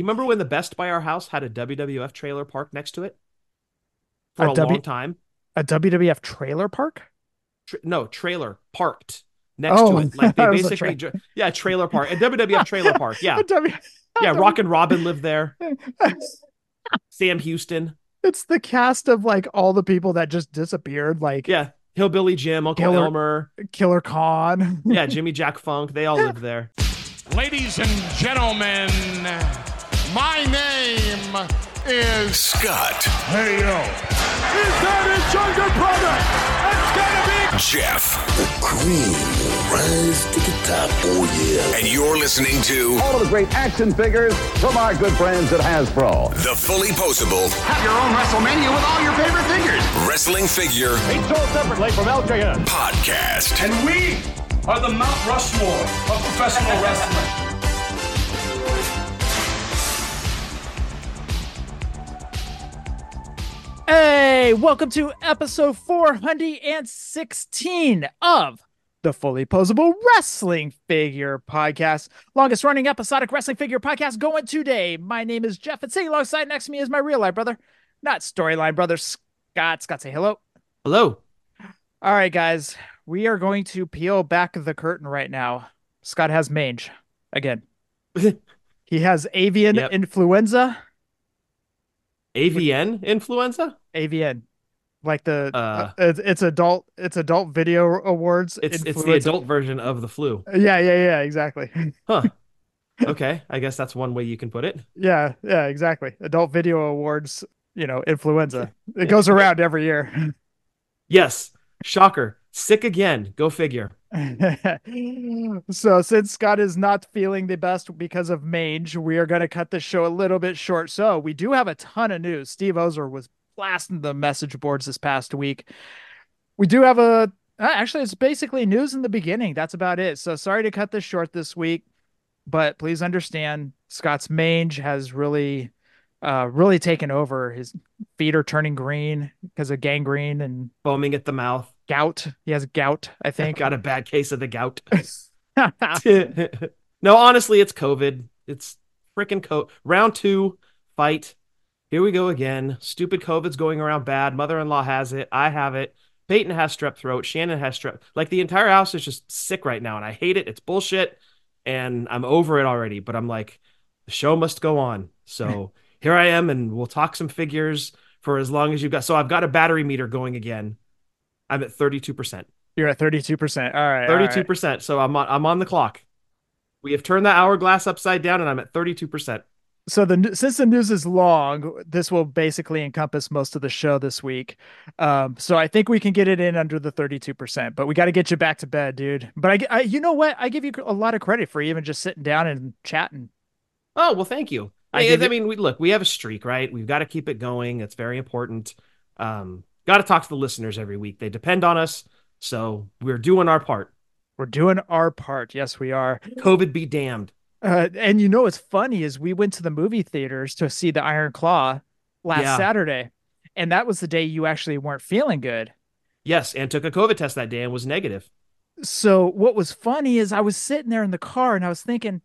you remember when the Best by our house had a WWF trailer park next to it for A a, W- long time? A WWF trailer park? Tra- no, trailer parked next Oh, to it. Like they that was a basically, tra- yeah, trailer park, a WWF trailer park. Yeah, A W- yeah. Rockin' Robin lived there. Sam Houston. It's the cast of like all the people that just disappeared, like Yeah, Hillbilly Jim, Uncle Killer- Elmer. Killer Khan. Yeah, Jimmy Jack Funk. They all lived there. Ladies and gentlemen, my name is Scott, Hey Yo. Is that his younger brother? It's gonna be Jeff, The cream will rise to the top. Oh, yeah. and you're listening to all of the great action figures from our good friends at Hasbro. the fully posable Have your own WrestleMania with all your favorite figures. Wrestling Figure Each sold separately from LJN. Podcast. And we are the Mount Rushmore of professional wrestling. Hey, welcome to episode 416 of the Fully Posable Wrestling Figure Podcast. Longest running episodic wrestling figure podcast going today. My name is Jeff, and sitting alongside next to me is my real life brother, not storyline brother, Scott. Scott, say hello. Hello. All right, guys, we are going to peel back the curtain right now. Scott has mange again. he has avian Yep. influenza. AVN influenza? AVN, like the Uh, it's, it's adult it's adult video awards. It's it's the adult version of the flu. Yeah, yeah, yeah, exactly. Huh. Okay, I guess that's one way you can put it. Yeah, yeah, exactly. Adult video awards. You know, influenza. It goes around every year. Yes. Shocker. Sick again. Go figure. so since Scott is not feeling the best because of mange, we are going to cut the show a little bit short. So we do have a ton of news. Steve Ozer was blasting the message boards this past week. We do have a uh, actually it's basically news in the beginning. That's about it. So sorry to cut this short this week, but please understand Scott's mange has really uh really taken over. His feet are turning green because of gangrene and Foaming at the mouth. gout. He has gout, I think. Got a bad case of the gout. no, honestly, it's COVID. It's freaking co round two fight. Here we go again. Stupid COVID's going around bad. Mother-in-law has it. I have it. Peyton has strep throat. Shannon has strep. Like the entire house is just sick right now, and I hate it. It's bullshit, and I'm over it already. But I'm like, the show must go on. So here I am, and we'll talk some figures for as long as you've got. So I've got a battery meter going again. I'm at 32%. You're at 32%. All right. all right. So I'm on. I'm on the clock. We have turned the hourglass upside down, and I'm at thirty-two percent. So the since the news is long, this will basically encompass most of the show this week. Um, so I think we can get it in under the 32%, but we got to get you back to bed, dude. But I, you know what? I give you a lot of credit for even just sitting down and chatting. Oh well, thank you. I I, I mean, we look. We have a streak, right? We've got to keep it going. It's very important. Um, got to talk to the listeners every week. They depend on us, so we're doing our part. We're doing our part. Yes, we are. COVID be damned. Uh, and you know what's funny is we went to the movie theaters to see the Iron Claw last Yeah. Saturday, and that was the day you actually weren't feeling good. Yes, and took a COVID test that day and was negative. So what was funny is I was sitting there in the car and I was thinking,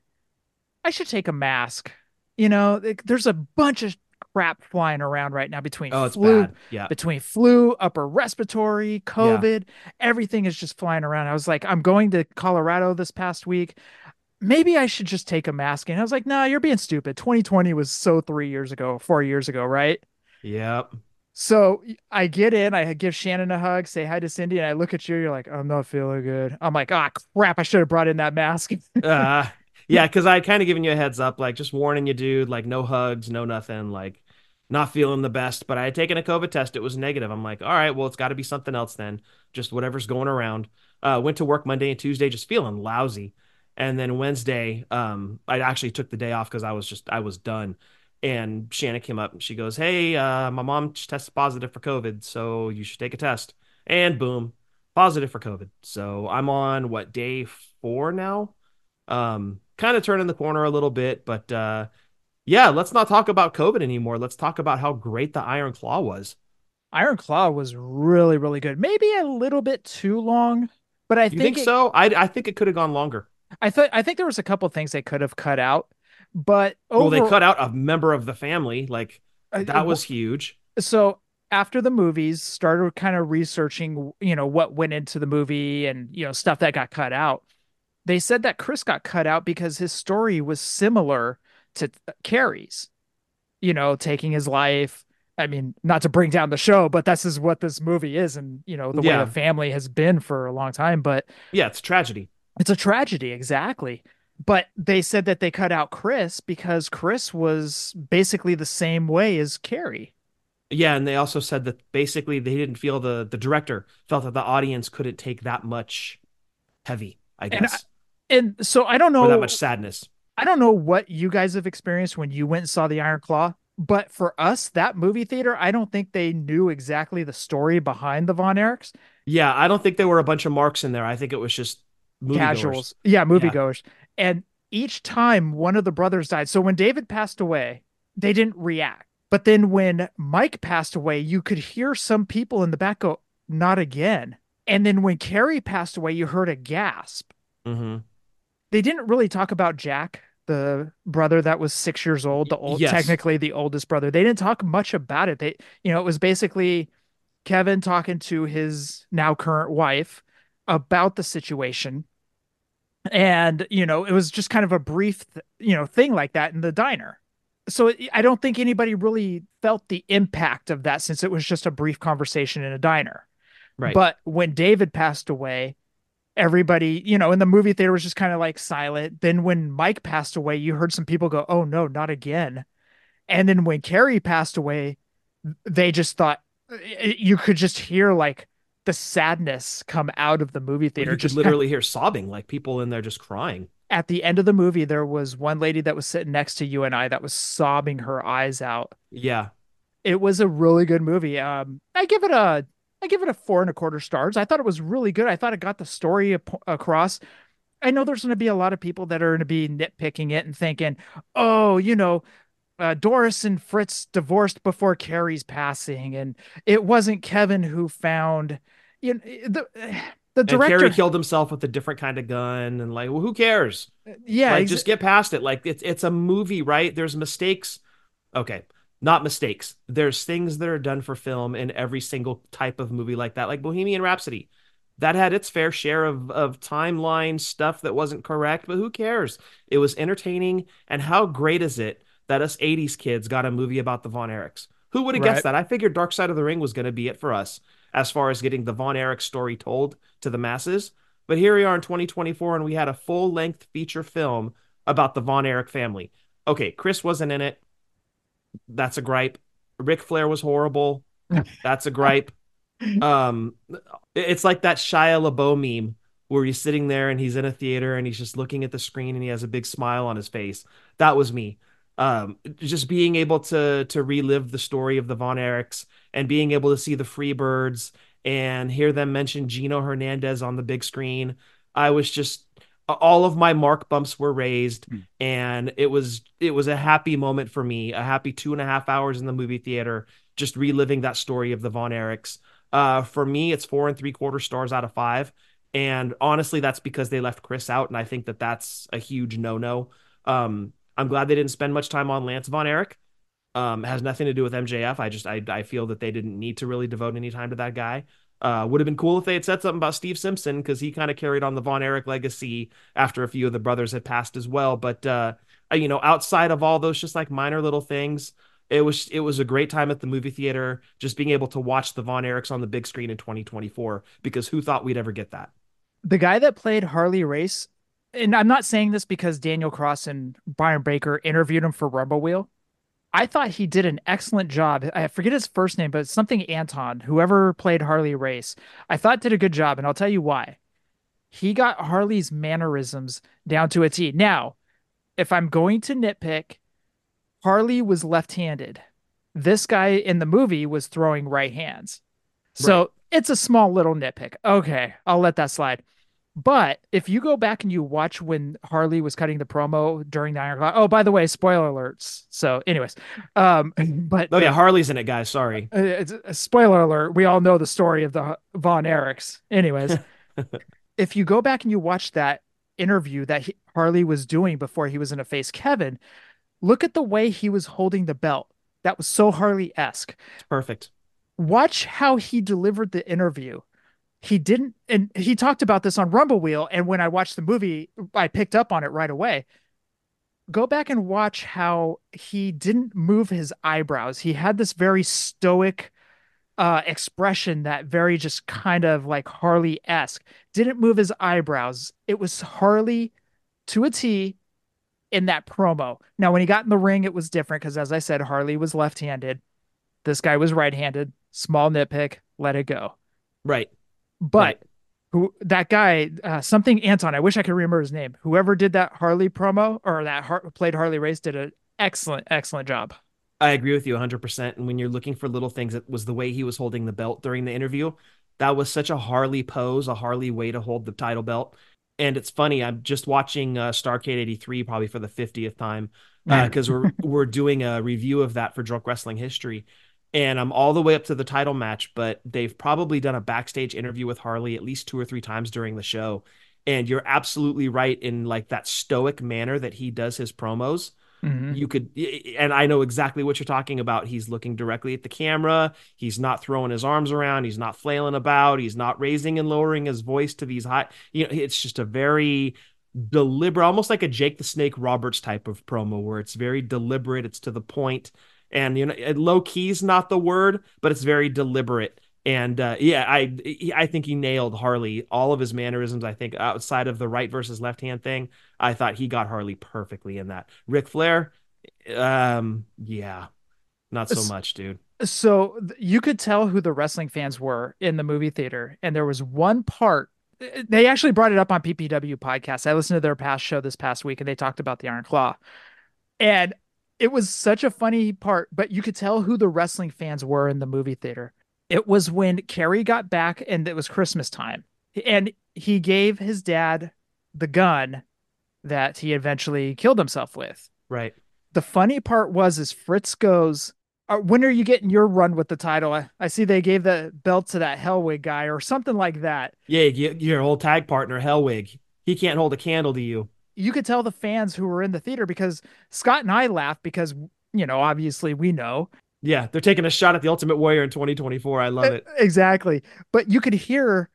I should take a mask. You know, there's a bunch of crap flying around right now between Oh, flu. Yeah. between flu, upper respiratory, COVID, everything is just flying around. I was like, I'm going to Colorado this past week. Maybe I should just take a mask. And I was like, nah, you're being stupid. 2020 was so three years ago, four years ago, right? Yep. So I get in, I give Shannon a hug, say hi to Cindy, and I look at you. You're like, I'm not feeling good. I'm like, ah, crap, I should have brought in that mask. uh, yeah, because I kind of given you a heads up, like just warning you, dude, like no hugs, no nothing, like not feeling the best. But I had taken a COVID test; it was negative. I'm like, all right, well, it's got to be something else then, just whatever's going around. Uh, went to work Monday and Tuesday, just feeling lousy, and then Wednesday, um, I actually took the day off because I was just I was done. And Shannon came up and she goes, "Hey, uh, my mom tested positive for COVID, so you should take a test." And boom, positive for COVID. So I'm on what day four now um kind of turning the corner a little bit but uh yeah let's not talk about covid anymore let's talk about how great the iron claw was Iron Claw was really, really good. Maybe a little bit too long, but I you think, think, it- so i i think it could have gone longer I thought I think there was a couple things they could have cut out, But Well, they cut out a member of the family. Like uh, that was huge. so after the movies started kind of researching you know what went into the movie and you know stuff that got cut out they said that chris got cut out because his story was similar to kerry's you know taking his life i mean not to bring down the show but this is what this movie is and you know the way the family has been for a long time but Yeah, it's tragedy. it's a tragedy, exactly. But they said that they cut out Chris because Chris was basically the same way as Kerry. Yeah, and they also said that basically they didn't feel the the director felt that the audience couldn't take that much heavy. I guess And so I don't or know that much sadness. I don't know what you guys have experienced when you went and saw the Iron Claw, but for us, that movie theater, I don't think they knew exactly the story behind the Von Erichs. Yeah, I don't think there were a bunch of marks in there. I think it was just casuals. Yeah, moviegoers. And each time one of the brothers died. So when David passed away, they didn't react. But then when Mike passed away, you could hear some people in the back go, not again. And then when Kerry passed away, you heard a gasp. hmm They didn't really talk about Jack, the brother that was six years old, the old, Yes. technically the oldest brother. They didn't talk much about it. They, you know, it was basically Kevin talking to his now current wife about the situation. And, you know, it was just kind of a brief, you know, thing like that in the diner. So it- I don't think anybody really felt the impact of that since it was just a brief conversation in a diner. Right. But when David passed away, everybody, you know, in the movie theater was just kind of like silent. Then when Mike passed away, you heard some people go, "Oh no, not again." And then when Kerry passed away, they just thought you could just hear like the sadness come out of the movie theater. you could just literally hear sobbing, like people in there just crying. at the end of the movie, there was one lady that was sitting next to you and I that was sobbing her eyes out. Yeah, It was a really good movie. Um, I give it a, I give it a four and a quarter stars. I thought it was really good. I thought it got the story ap- across. I know there's going to be a lot of people that are going to be nitpicking it and thinking, oh, you know, uh, Doris and Fritz divorced before Kerry's passing, and it wasn't Kevin who found, you know, the the and director. Carrie killed himself with a different kind of gun, and like, well, who cares? yeah, like, ex- just get past it. Like, it's it's a movie, right? There's mistakes. Okay, not mistakes. There's things that are done for film in every single type of movie like that, like Bohemian Rhapsody. That had its fair share of of timeline stuff that wasn't correct, but who cares? It was entertaining, and how great is it that us '80s kids got a movie about the Von Erichs? Who would have Right. guessed that? I figured Dark Side of the Ring was going to be it for us as far as getting the Von Erich story told to the masses. But here we are in 2024, and we had a full length feature film about the Von Erich family. Okay, Chris wasn't in it. That's a gripe. Ric Flair was horrible. That's a gripe. Um, it's like that Shia LaBeouf meme where he's sitting there and he's in a theater and he's just looking at the screen and he has a big smile on his face. That was me. Um, just being able to to relive the story of the Von Erichs and being able to see the Freebirds and hear them mention Gino Hernandez on the big screen. I was just all of my mark bumps were raised and it was it was a happy moment for me a happy two and a half hours in the movie theater just reliving that story of the von erichs. Uh for me it's four and three quarter stars out of five and honestly that's because they left chris out and i think that that's a huge no-no. Um i'm glad they didn't spend much time on lance von erich. Um it has nothing to do with mjf i just i, I feel that they didn't need to really devote any time to that guy uh, would have been cool if they had said something about Steve Simpson because he kind of carried on the Von Erich legacy after a few of the brothers had passed as well. But uh, you know, outside of all those just like minor little things, it was it was a great time at the movie theater just being able to watch the Von Erichs on the big screen in 2024 because who thought we'd ever get that? the guy that played Harley Race, and I'm not saying this because Daniel Cross and Brian Baker interviewed him for Rumble Wheel. I thought he did an excellent job. I forget his first name, but something Anton, whoever played Harley Race, I thought did a good job, and I'll tell you why. He got Harley's mannerisms down to a T. Now, if I'm going to nitpick, Harley was left-handed. This guy in the movie was throwing right hands. So Right. it's a small little nitpick. Okay, I'll let that slide. But if you go back and you watch when Harley was cutting the promo during the Iron Claw, oh, by the way, spoiler alerts. So, anyways, um, but Oh yeah, Harley's in it, guys. Sorry. uh, it's a spoiler alert. We all know the story of the Von Erichs. Anyways, if you go back and you watch that, interview that he, Harley was doing before he was going to face Kevin, look at the way he was holding the belt. That was so Harley esque. Perfect. Watch how he delivered the interview. He didn't, and he talked about this on Rumble Wheel. And when I watched the movie, I picked up on it right away. Go back and watch how he didn't move his eyebrows. He had this very stoic uh, expression that very just kind of like Harley esque. Didn't move his eyebrows. It was Harley to a T in that promo. Now, when he got in the ring, it was different because, as I said, Harley was left handed. This guy was right handed. Small nitpick. Let it go. Right. But Right. who that guy, uh, something Anton, I wish I could remember his name. Whoever did that Harley promo or that Har- played Harley Race did an excellent, excellent job. I agree with you 100%. And when you're looking for little things, it was the way he was holding the belt during the interview. That was such a Harley pose, a Harley way to hold the title belt. And it's funny, I'm just watching uh, Starcade 83 probably for the 50th time because we're we're doing a review of that for Drunk Wrestling History. And I'm all the way up to the title match, but they've probably done a backstage interview with Harley at least two or three times during the show. And you're absolutely right in like that stoic manner that he does his promos. Mhm. you could and i know exactly what you're talking about. He's looking directly at the camera. He's not throwing his arms around. He's not flailing about. He's not raising and lowering his voice to these high you know it's just a very deliberate almost like a jake the snake roberts type of promo where it's very deliberate. It's to the point and you know low key's not the word but it's very deliberate and uh, yeah, I I think he nailed Harley. All of his mannerisms, I think, outside of the right versus left hand thing, I thought he got Harley perfectly in that. Ric Flair, um, yeah, not so much, dude. So you could tell who the wrestling fans were in the movie theater, and there was one part. They actually brought it up on PPW podcast. I listened to their past show this past week, and they talked about the Iron Claw, and it was such a funny part. But you could tell who the wrestling fans were in the movie theater. It was when Kerry got back, and it was Christmas time, and he gave his dad the gun that he eventually killed himself with Right. the funny part was is Fritz goes, uh, when are you getting your run with the title? I, I see they gave the belt to that Hellwig guy or something like that. Yeah, your old tag partner, Hellwig, he can't hold a candle to you. You could tell the fans who were in the theater because Scott and I laughed because, you know, obviously we know Yeah, they're taking a shot at the Ultimate Warrior in 2024. I love it. exactly. But you could hear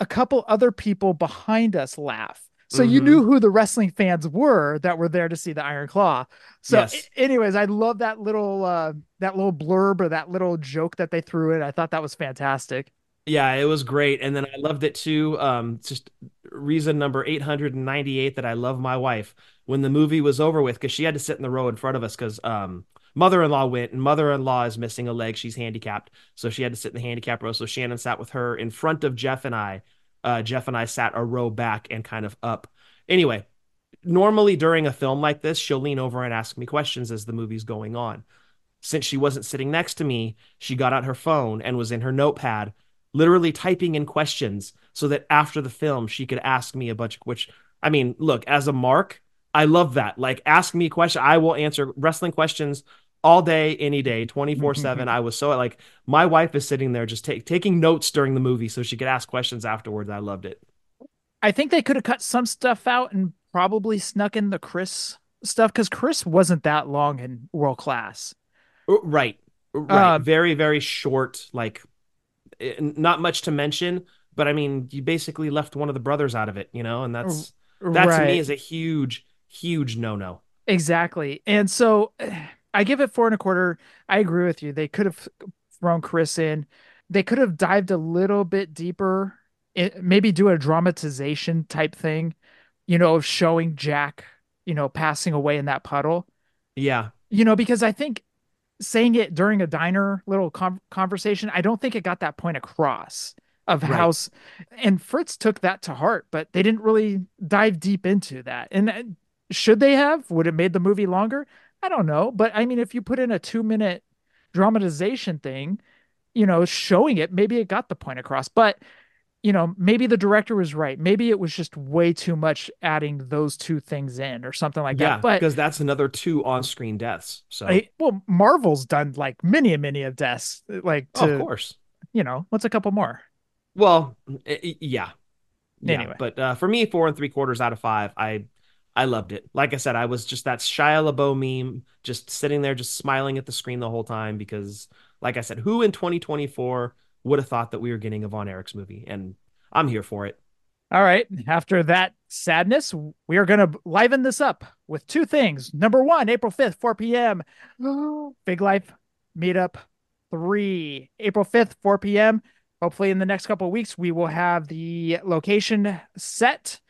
a couple other people behind us laugh. So you Mhm. knew who the wrestling fans were that were there to see the Iron Claw. So Yes. anyways, I love that little uh that little blurb or that little joke that they threw in. I thought that was fantastic. Yeah, it was great. And then I loved it too. Um, just reason number 898 that I love my wife when the movie was over with, because she had to sit in the row in front of us because um mother-in-law went and mother-in-law is missing a leg. She's handicapped. So she had to sit in the handicap row. So Shannon sat with her in front of Jeff and I. Uh, Jeff and I sat a row back and kind of up. Anyway, normally during a film like this, she'll lean over and ask me questions as the movie's going on. Since she wasn't sitting next to me, she got out her phone and was in her notepad, literally typing in questions so that after the film she could ask me a bunch of which I mean, look, as a mark, I love that. Like ask me a question, I will answer wrestling questions all day, any day, 24/7. I was so like my wife is sitting there just take, taking notes during the movie so she could ask questions afterwards. I loved it. I think they could have cut some stuff out and probably snuck in the Chris stuff because Chris wasn't that long in world class. Uh, Right. Right. Um, very, very short, like eh, not much to mention, but I mean, you basically left one of the brothers out of it, you know, and that's that to me is a huge, huge no no. Exactly. And so I give it four and a quarter. I agree with you. They could have thrown Chris in. They could have dived a little bit deeper, it, maybe do a dramatization type thing, you know, of showing Jack, you know, passing away in that puddle, Yeah. you know, because I think saying it during a diner little con conversation, I don't think it got that point across of Right. how, s- and Fritz took that to heart, but they didn't really dive deep into that. And uh, should they have? Would it made the movie longer? I don't know. But I mean, if you put in a two minute dramatization thing, you know, showing it, maybe it got the point across. But, you know, maybe the director was right. Maybe it was just way too much adding those two things in or something like yeah. that. But because that's another two on screen deaths. So, I, well, Marvel's done like many many of deaths. Like Oh, to, of course. you know, what's a couple more? Well, eh, eh, yeah. Yeah, Anyway. but uh, for me, four and three quarters out of five, I I loved it. Like I said, I was just that Shia LaBeouf meme, just sitting there, just smiling at the screen the whole time because, like I said, who in 2024 would have thought that we were getting a Von Erichs movie? And I'm here for it. All right. After that sadness, we are going to liven this up with two things. Number one, April 5th, 4 p.m. Big Life Meetup 3. April 5th, 4 p.m. Hopefully, in the next couple of weeks, we will have the location set.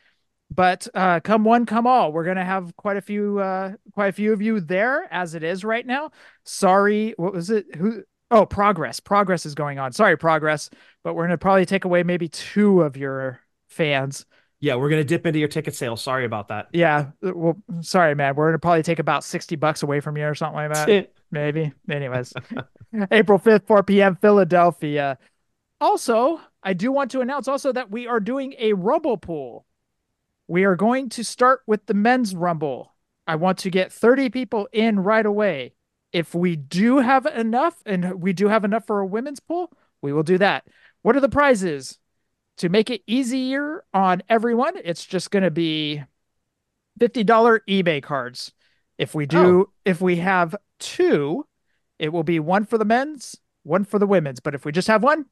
But uh, come one, come all. We're gonna have quite a few, uh, quite a few of you there as it is right now. Sorry, what was it? Who? Oh, progress. Progress is going on. Sorry, progress. But we're gonna probably take away maybe two of your fans. Yeah, we're gonna dip into your ticket sales. Sorry about that. Yeah. Well, sorry, man. We're gonna probably take about sixty bucks away from you or something like that. Maybe. Anyways, April 5th, 4 p.m., Philadelphia. Also, I do want to announce also that we are doing a Rumble pool. We are going to start with the men's Rumble. I want to get 30 people in right away. If we do have enough, and we do have enough for a women's pool, we will do that. What are the prizes? To make it easier on everyone, it's just going to be $50 eBay cards. If we do, if we have two, it will be one for the men's, one for the women's. But if we just have one,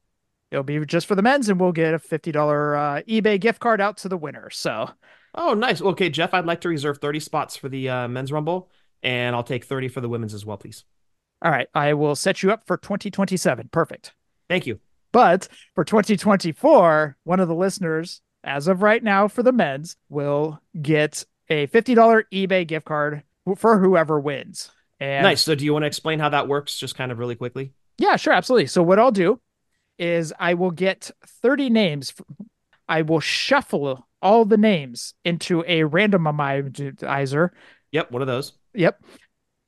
it'll be just for the men's, and we'll get a $50 uh, eBay gift card out to the winner. So, Oh, nice. Okay, Jeff, I'd like to reserve 30 spots for the uh, men's rumble, and I'll take 30 for the women's as well, please. all right, I will set you up for 2027. Perfect. Thank you. But for 2024, one of the listeners, as of right now for the men's, will get a $50 eBay gift card for whoever wins. And Nice. So, do you want to explain how that works, just kind of really quickly? Yeah, sure, absolutely. So what I'll do is I will get 30 names. I will shuffle all the names into a randomizer. Yep, one of those. Yep.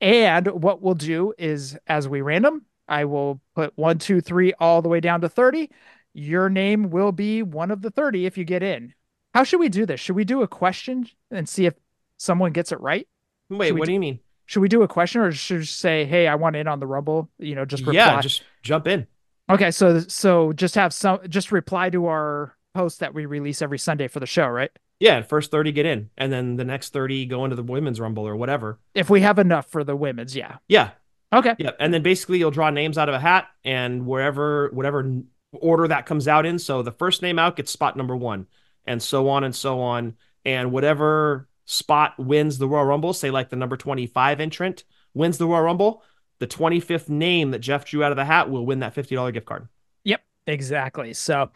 And what we'll do is as we random, I will put one, two, three, all the way down to 30. Your name will be one of the 30 if you get in. How should we do this? Should we do a question and see if someone gets it right? Wait, what do- do you mean? Should we do a question or should we just say, hey, I want in on the Rumble? You know, just reply. Yeah, just jump in. Okay, so so just have some just reply to our post that we release every Sunday for the show, right? Yeah, first 30 get in, and then the next 30 go into the women's rumble or whatever. If we have enough for the women's, yeah. Yeah, Okay. yeah. And then basically you'll draw names out of a hat, and wherever, whatever order that comes out in. So the first name out gets spot number one, and so on and so on. And whatever spot wins the Royal Rumble, say like the number 25 entrant wins the Royal Rumble, the 25th name that Jeff drew out of the hat will win that $50 gift card. Exactly. So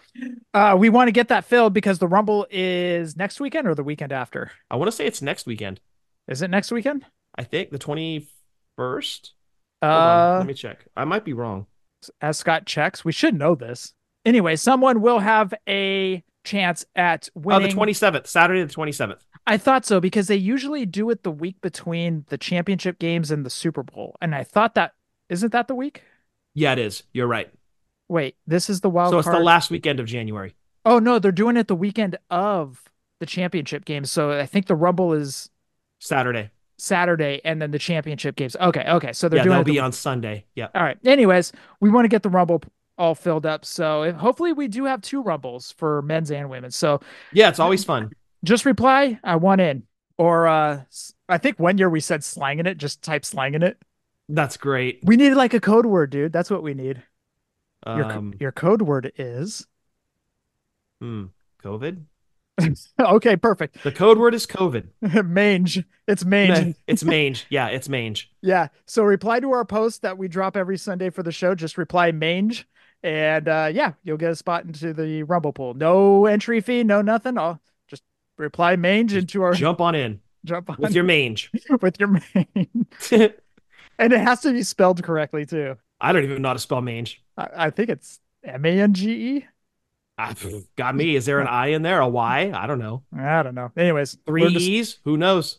uh we want to get that filled because the Rumble is next weekend or the weekend after. I want to say it's next weekend. Is it next weekend? I think the 21st. Uh let me check. I might be wrong. as Scott checks, we should know this. Anyway, someone will have a chance at winning. Oh, the 27th, Saturday the 27th. I thought so because they usually do it the week between the championship games and the Super Bowl. And I thought that isn't that the week? Yeah, it is. You're right. Wait, this is the wild so it's card. the last weekend of January. Oh no, they're doing it the weekend of the championship games. So I think the Rumble is Saturday. Saturday and then the championship games. Okay, okay. So they're yeah, doing the- be on Sunday. Yeah. All right. Anyways, we want to get the Rumble all filled up. So if- hopefully we do have two Rumbles for men's and women's. So Yeah, it's always fun. just reply, I want in. Or uh I think one year we said slanging it, just type slanging it. That's great. We need like a code word, dude. That's what we need. Your Um, your code word is hmm, COVID. okay, perfect. The code word is COVID. mange. It's mange. it's mange. Yeah, it's mange. Yeah. So reply to our post that we drop every Sunday for the show. Just reply mange. And uh yeah, you'll get a spot into the Rumble pool. No entry fee, no nothing. I'll just reply mange into our Jump on in jump on with your mange. with your mange. and it has to be spelled correctly too. I don't even know how to spell mange. I, I think it's M A N G E. Ah, got me. Is there an I in there? A Y? I don't know. I don't know. Anyways, Three learn to s- E's? Who knows?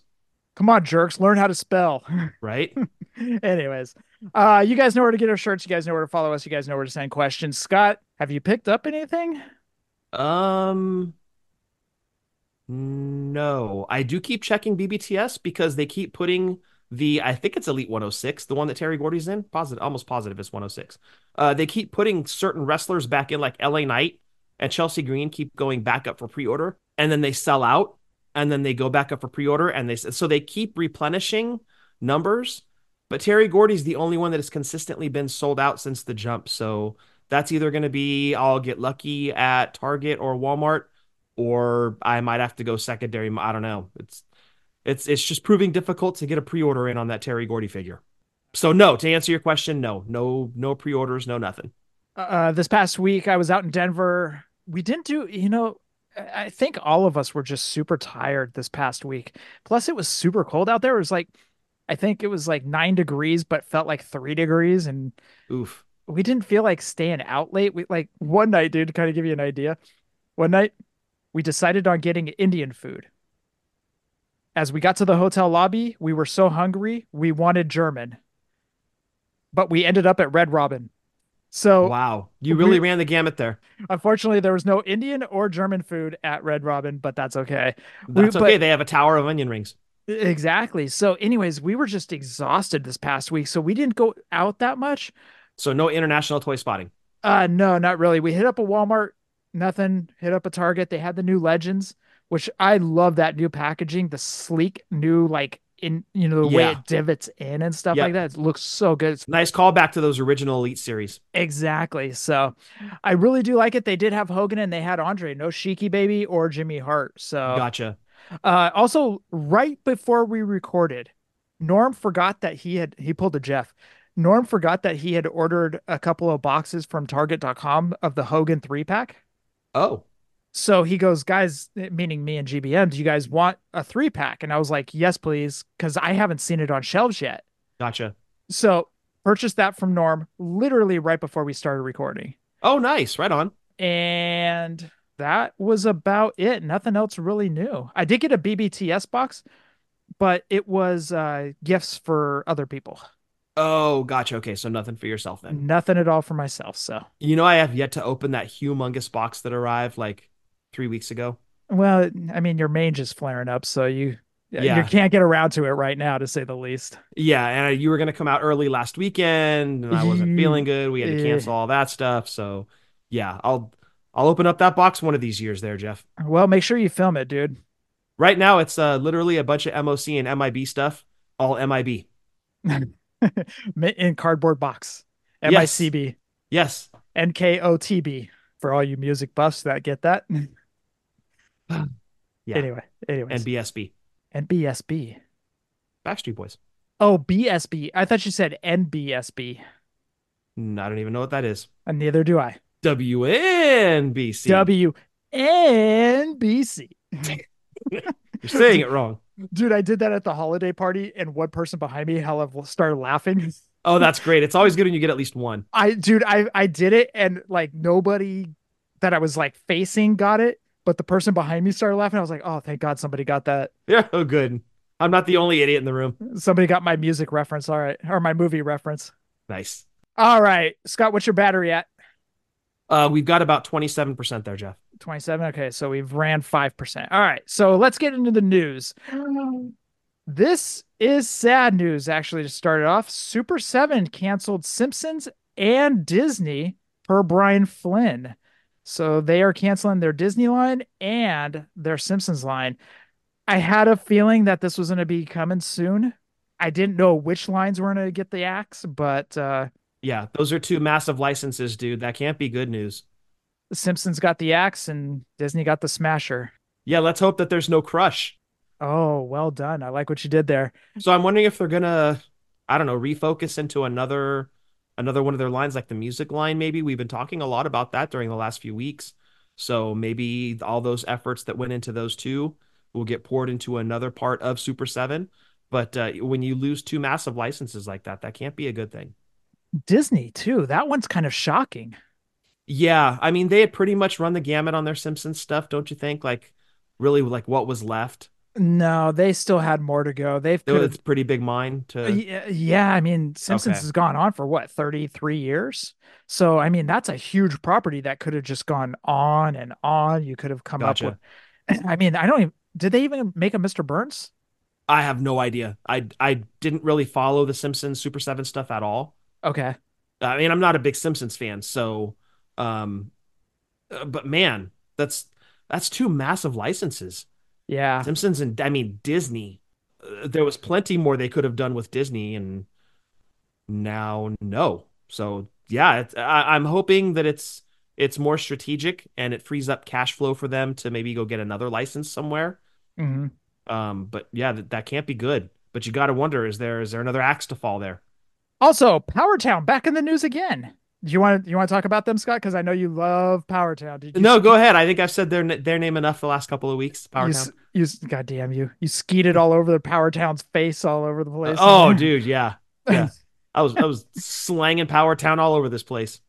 come on, jerks, learn how to spell. Right? Anyways, uh, you guys know where to get our shirts. You guys know where to follow us. You guys know where to send questions. Scott, have you picked up anything? Um, no, I do keep checking BBTS because they keep putting the, I think it's Elite 106, the one that Terry Gordy's in. Positive, almost positive it's 106. Uh, they keep putting certain wrestlers back in, like LA Knight and Chelsea Green keep going back up for pre-order, and then they sell out, and then they go back up for pre-order, and they so they keep replenishing numbers. But Terry Gordy's the only one that has consistently been sold out since the jump. So that's either going to be I'll get lucky at Target or Walmart, or I might have to go secondary. I don't know. It's it's it's just proving difficult to get a pre-order in on that Terry Gordy figure. So no, to answer your question, no, no, no pre-orders, no nothing. Uh, this past week, I was out in Denver. We didn't do, you know, I think all of us were just super tired this past week. Plus, it was super cold out there. It was like, I think it was like nine degrees, but felt like three degrees, and Oof. we didn't feel like staying out late. We like one night, dude, to kind of give you an idea. One night, we decided on getting Indian food. As we got to the hotel lobby, we were so hungry, we wanted German. But we ended up at Red Robin. So Wow, you really we- ran the gamut there. unfortunately, there was no Indian or German food at Red Robin, but that's okay. We- That's but- okay. They have a tower of onion rings. Exactly. So, anyways, we were just exhausted this past week, so we didn't go out that much. So no international toy spotting. Uh no, not really. We hit up a Walmart, nothing. Hit up a Target. They had the new Legends, which I love that new packaging, the sleek new like in you know the way it divots in and stuff Yep. like that. It looks so good. It's Nice callback to those original Elite series. Exactly. So I really do like it. They did have Hogan and they had Andre, no Sheiky Baby or Jimmy Hart. So Gotcha. uh also right before we recorded, Norm forgot that he had he pulled a Jeff. Norm forgot that he had ordered a couple of boxes from target.com of the Hogan 3 pack. Oh, So he goes, guys, meaning me and GBM, do you guys want a three pack? And I was like, yes, please, because I haven't seen it on shelves yet. gotcha. So purchased that from Norm literally right before we started recording. Oh, nice. Right on. And that was about it. Nothing else really new. I did get a BBTS box, but it was uh, gifts for other people. Oh, gotcha. Okay, so nothing for yourself then. Nothing at all for myself. So, You know, I have yet to open that humongous box that arrived like three weeks ago. well, I mean, your mange is flaring up, so you Yeah. you can't get around to it right now, to say the least. Yeah, and you were gonna come out early last weekend, and I wasn't feeling good. We had to cancel all that stuff. So, yeah, I'll I'll open up that box one of these years, there, Jeff. Well, make sure you film it, dude. Right now, it's uh, literally a bunch of MOC and MIB stuff, all MIB. In cardboard box. Yes. Yes, NKOTB for all you music buffs that get that. yeah, Anyway, anyways, and BSB, and BSB. Backstreet Boys. Oh, BSB. I thought you said NBSB. I don't even know what that is. And neither do I. WNBC. WNBC. You're saying it wrong. Dude, I did that at the holiday party, and one person behind me hella started laughing. Oh, that's great. It's always good when you get at least one. I, dude, I, I did it, and like nobody that I was like facing got it, but the person behind me started laughing. I was like, oh, thank God somebody got that. Yeah, oh, good. I'm not the only idiot in the room. Somebody got my music reference. All right. Or my movie reference. Nice. All right. Scott, what's your battery at? Uh, we've got about 27% there, Jeff. 27. Okay, so we've ran 5%. All right, so let's get into the news. This is sad news, actually, to start it off. Super 7 canceled Simpsons and Disney per Brian Flinn. So they are canceling their Disney line and their Simpsons line. I had a feeling that this was going to be coming soon. I didn't know which lines were going to get the axe, but uh, Yeah, those are two massive licenses, dude. That can't be good news. Simpsons got the axe and Disney got the smasher. Yeah, let's hope that there's no crush. Oh, well done. I like what you did there. So I'm wondering if they're gonna, I don't know, refocus into another another one of their lines, like the music line, maybe. We've been talking a lot about that during the last few weeks. So maybe all those efforts that went into those two will get poured into another part of Super 7. But uh, when you lose two massive licenses like that, that can't be a good thing. Disney, too. That one's kind of shocking. Yeah, I mean, they had pretty much run the gamut on their Simpsons stuff, don't you think? Like, really, like what was left? No, they still had more to go. They've It was a pretty big mine to. yeah, yeah, I mean, Simpsons Okay. has gone on for what, 33 years? So, I mean, that's a huge property that could have just gone on and on. You could have come Gotcha. up with I mean, I don't even did they even make a Mr. Burns? I have no idea. I I didn't really follow the Simpsons Super Seven stuff at all. Okay. I mean, I'm not a big Simpsons fan, so um, Uh, but man, that's that's two massive licenses. Yeah. Simpsons and I mean Disney. Uh, there was plenty more they could have done with Disney, and now no. So yeah, it's, I, I'm hoping that it's it's more strategic and it frees up cash flow for them to maybe go get another license somewhere. hmm Um, but yeah, that, that can't be good. But you got to wonder: is there is there another axe to fall there? Also, Power Town back in the news again. Do you want to you want to talk about them, Scott? Because I know you love Powertown. Did you No, go ahead. I think I've said their their name enough the last couple of weeks. You, Powertown. s- you, God damn you! You skeeted all over the Power Town's face, all over the place. Oh, dude, yeah, yeah. I was I was slanging Powertown all over this place.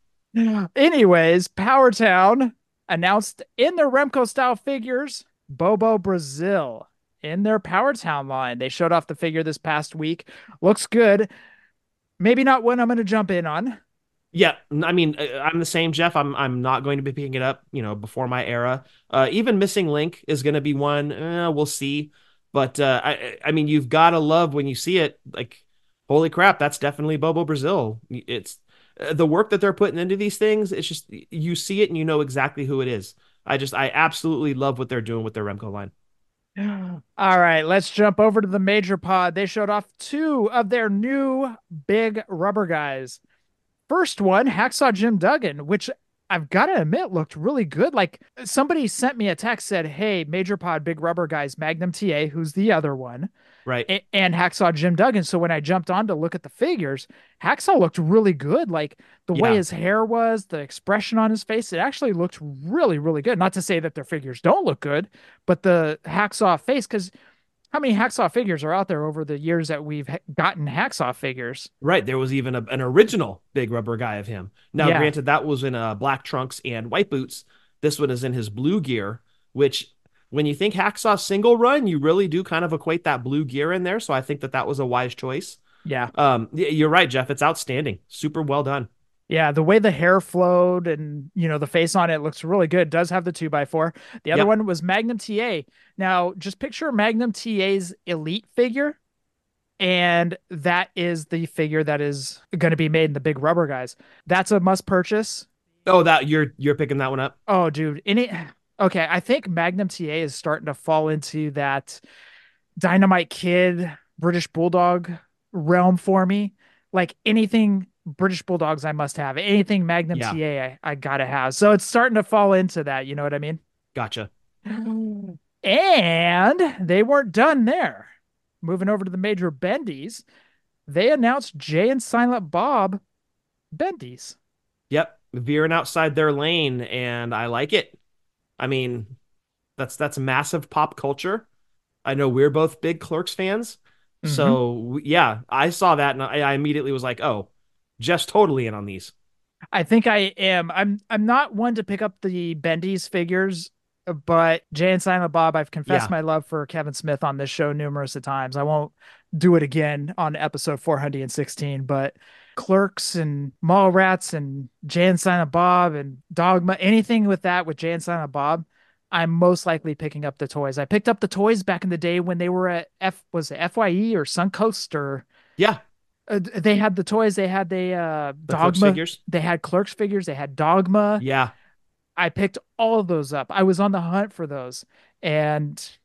Anyways, Power Town announced in their Remco style figures Bobo Brazil in their Power Town line. They showed off the figure this past week. Looks good. Maybe not one I'm going to jump in on. Yeah, I mean, uh, I'm the same, Jeff. I'm I'm not going to be picking it up, you know, before my era. Uh, even missing link is going to be one. Eh, we'll see, but uh, I I mean, you've got to love when you see it. Like, holy crap, that's definitely Bobo Brazil. It's uh, the work that they're putting into these things. It's just you see it and you know exactly who it is. I just I absolutely love what they're doing with their Remco line. All right, let's jump over to the major pod. They showed off two of their new big rubber guys. First one, Hacksaw Jim Duggan, which I've got to admit looked really good. Like somebody sent me a text said, "Hey, major pod big rubber guys, Magnum TA, who's the other one, Right. a- and Hacksaw Jim Duggan." So when I jumped on to look at the figures, Hacksaw looked really good. Like the way his hair was, the expression on his face, it actually looked really, really good. Not to say that their figures don't look good, but the Hacksaw face, because how many Hacksaw figures are out there over the years that we've gotten Hacksaw figures? Right. There was even a, an original big rubber guy of him. Now, Yeah. granted, that was in uh, black trunks and white boots. This one is in his blue gear, which when you think Hacksaw single run, you really do kind of equate that blue gear in there. So I think that that was a wise choice. Yeah. Um, you're right, Jeff. It's outstanding. Super well done. Yeah, the way the hair flowed and you know the face on it looks really good. Does have the two by four. The other Yep. one was Magnum TA. Now just picture Magnum TA's elite figure, and that is the figure that is going to be made in the big rubber guys. That's a must purchase. Oh, that you're you're picking that one up. Oh, dude, any okay? I think Magnum TA is starting to fall into that Dynamite Kid, British Bulldog realm for me. Like anything British Bulldogs, I must have. Anything Magnum Yeah. TA, I, I gotta have. So it's starting to fall into that. You know what I mean? Gotcha. And they weren't done there. Moving over to the major bendies, they announced Jay and Silent Bob bendies. Yep, veering outside their lane, and I like it. I mean, that's that's massive pop culture. I know we're both big Clerks fans, so mm-hmm. yeah, I saw that and I, I immediately was like, oh, just totally in on these. I think I am. I'm I'm not one to pick up the Bendy's figures, but Jay and Silent Bob, I've confessed Yeah. my love for Kevin Smith on this show numerous of times. I won't do it again on episode 416, but Clerks and Mallrats and Jay and Silent Bob and Dogma, anything with that with Jay and Silent Bob, I'm most likely picking up the toys. I picked up the toys back in the day when they were at F was it FYE or Suncoast or Yeah, uh, they had the toys. They had the uh, the Dogma figures. they had clerks figures they had dogma Yeah, i picked all of those up i was on the hunt for those and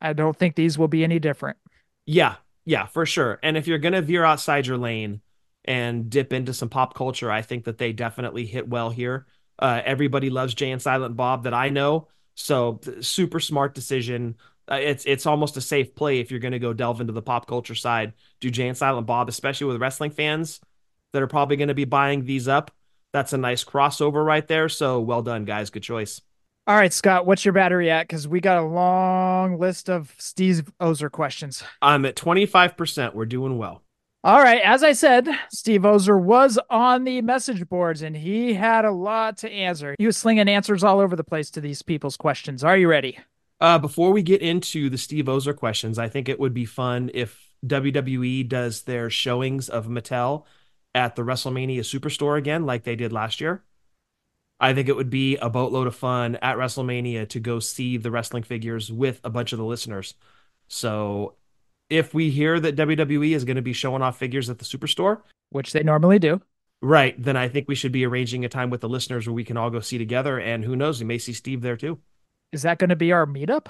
i don't think these will be any different yeah, yeah, for sure. And if you're gonna veer outside your lane and dip into some pop culture, I think that they definitely hit well here. Uh, everybody loves Jay and Silent Bob that I know, so super smart decision. Uh, it's it's almost a safe play if you're gonna go delve into the pop culture side. Do Jay and Silent Bob, especially with wrestling fans that are probably gonna be buying these up. That's a nice crossover right there. So well done, guys. Good choice. all right scott what's your battery at because we got a long list of steve ozer questions I'm at 25%. We're doing well. all right as i said steve ozer was on the message boards and he had a lot to answer he was slinging answers all over the place to these people's questions are you ready Uh, before we get into the Steve Ozer questions, I think it would be fun if WWE does their showings of Mattel at the WrestleMania Superstore again, like they did last year. I think it would be a boatload of fun at WrestleMania to go see the wrestling figures with a bunch of the listeners. So, if we hear that WWE is going to be showing off figures at the Superstore, which they normally do right, then I think we should be arranging a time with the listeners where we can all go see together. And who knows, we may see Steve there too. Is that going to be our meetup?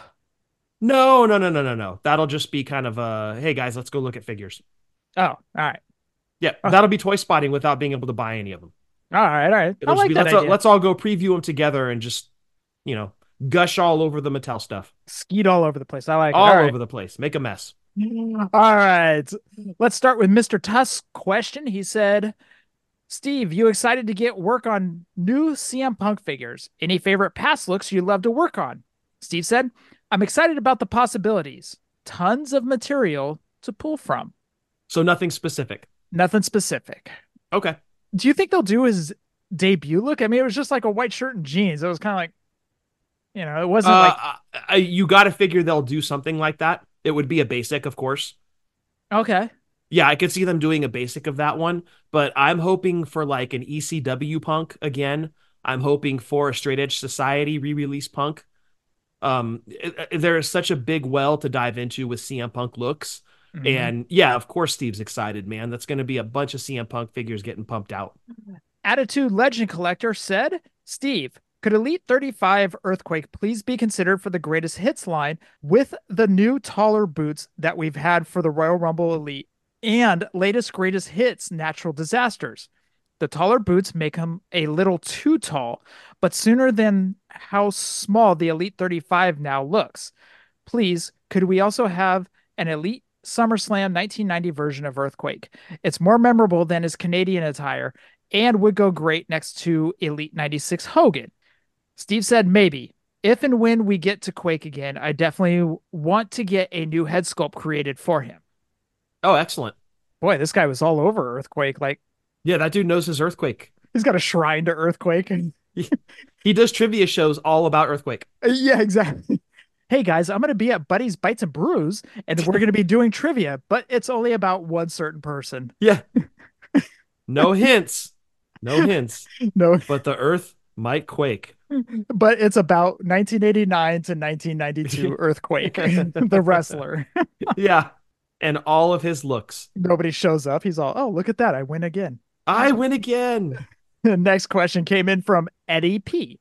No, no, no, no, no, no. That'll just be kind of a hey guys, let's go look at figures. Oh, all right. Yeah, oh. that'll be toy spotting without being able to buy any of them. All right, all right. I It'll like be that let's all, let's all go preview them together and just you know gush all over the Mattel stuff, Skeet all over the place. I like all, All right. over the place, make a mess. All right. Let's start with Mr. Tusk's question. He said, Steve, you excited to get work on new CM Punk figures? Any favorite past looks you'd love to work on? Steve said, I'm excited about the possibilities. Tons of material to pull from. So nothing specific. Nothing specific. Okay. Do you think they'll do his debut look? I mean, it was just like a white shirt and jeans. It was kind of like, you know, it wasn't Uh, like, I- you got to figure they'll do something like that. It would be a basic, of course. okay. Yeah, I could see them doing a basic of that one, but I'm hoping for like an ECW punk again. I'm hoping for a straight edge society re-release punk. Um, it- it- there is such a big well to dive into with CM Punk looks, Mhm. and yeah, of course, Steve's excited, man. That's going to be a bunch of CM Punk figures getting pumped out. Attitude Legend Collector said, Steve, could Elite 35 Earthquake please be considered for the greatest hits line with the new taller boots that we've had for the Royal Rumble Elite and latest greatest hits natural disasters? The taller boots make him a little too tall, but sooner than how small the Elite 35 now looks. Please, could we also have an Elite SummerSlam 1990 version of Earthquake? It's more memorable than his Canadian attire and would go great next to Elite 96 Hogan. Steve said maybe. If and when we get to Quake again, I definitely want to get a new head sculpt created for him. Oh, excellent. Boy, this guy was all over Earthquake. Like Yeah, that dude knows his earthquake. he's got a shrine to Earthquake. And he does trivia shows all about earthquake. yeah, exactly. Hey guys, I'm going to be at Buddy's Bites and Brews and we're going to be doing trivia, but it's only about one certain person. Yeah. No hints. No hints. No, But the earth might quake. but it's about 1989 to 1992 Earthquake, the wrestler. Yeah. And all of his looks. Nobody shows up. He's all, oh, look at that. I win again. I win again. The next question came in from Eddie P.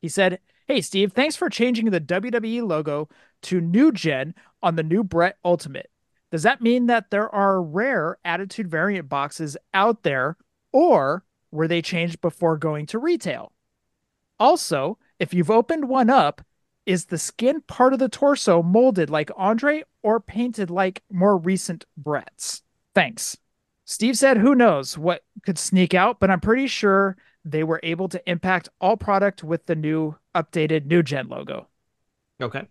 He said, Hey, Steve, thanks for changing the WWE logo to New Gen on the new Brett Ultimate. Does that mean that there are rare Attitude variant boxes out there, or were they changed before going to retail? Also, if you've opened one up, is the skin part of the torso molded like Andre or painted like more recent Brett's? Thanks. Steve said, Who knows what could sneak out, but I'm pretty sure they were able to impact all product with the new updated new gen logo. Okay.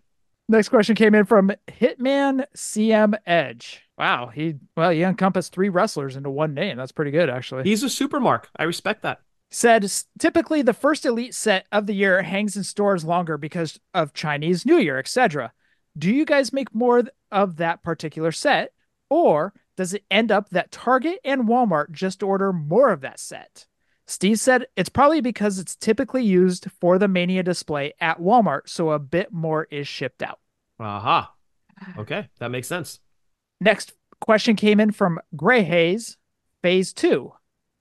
Next question came in from Hitman CM Edge. Wow, he well, he encompassed three wrestlers into one name. That's pretty good, actually. He's a supermark. I respect that. said typically the first elite set of the year hangs in stores longer because of Chinese New Year, etc. Do you guys make more of that particular set, or does it end up that Target and Walmart just order more of that set? Steve said it's probably because it's typically used for the Mania display at Walmart, so a bit more is shipped out. Aha. Okay. That makes sense. Next question came in from Gray Hayes, Phase 2.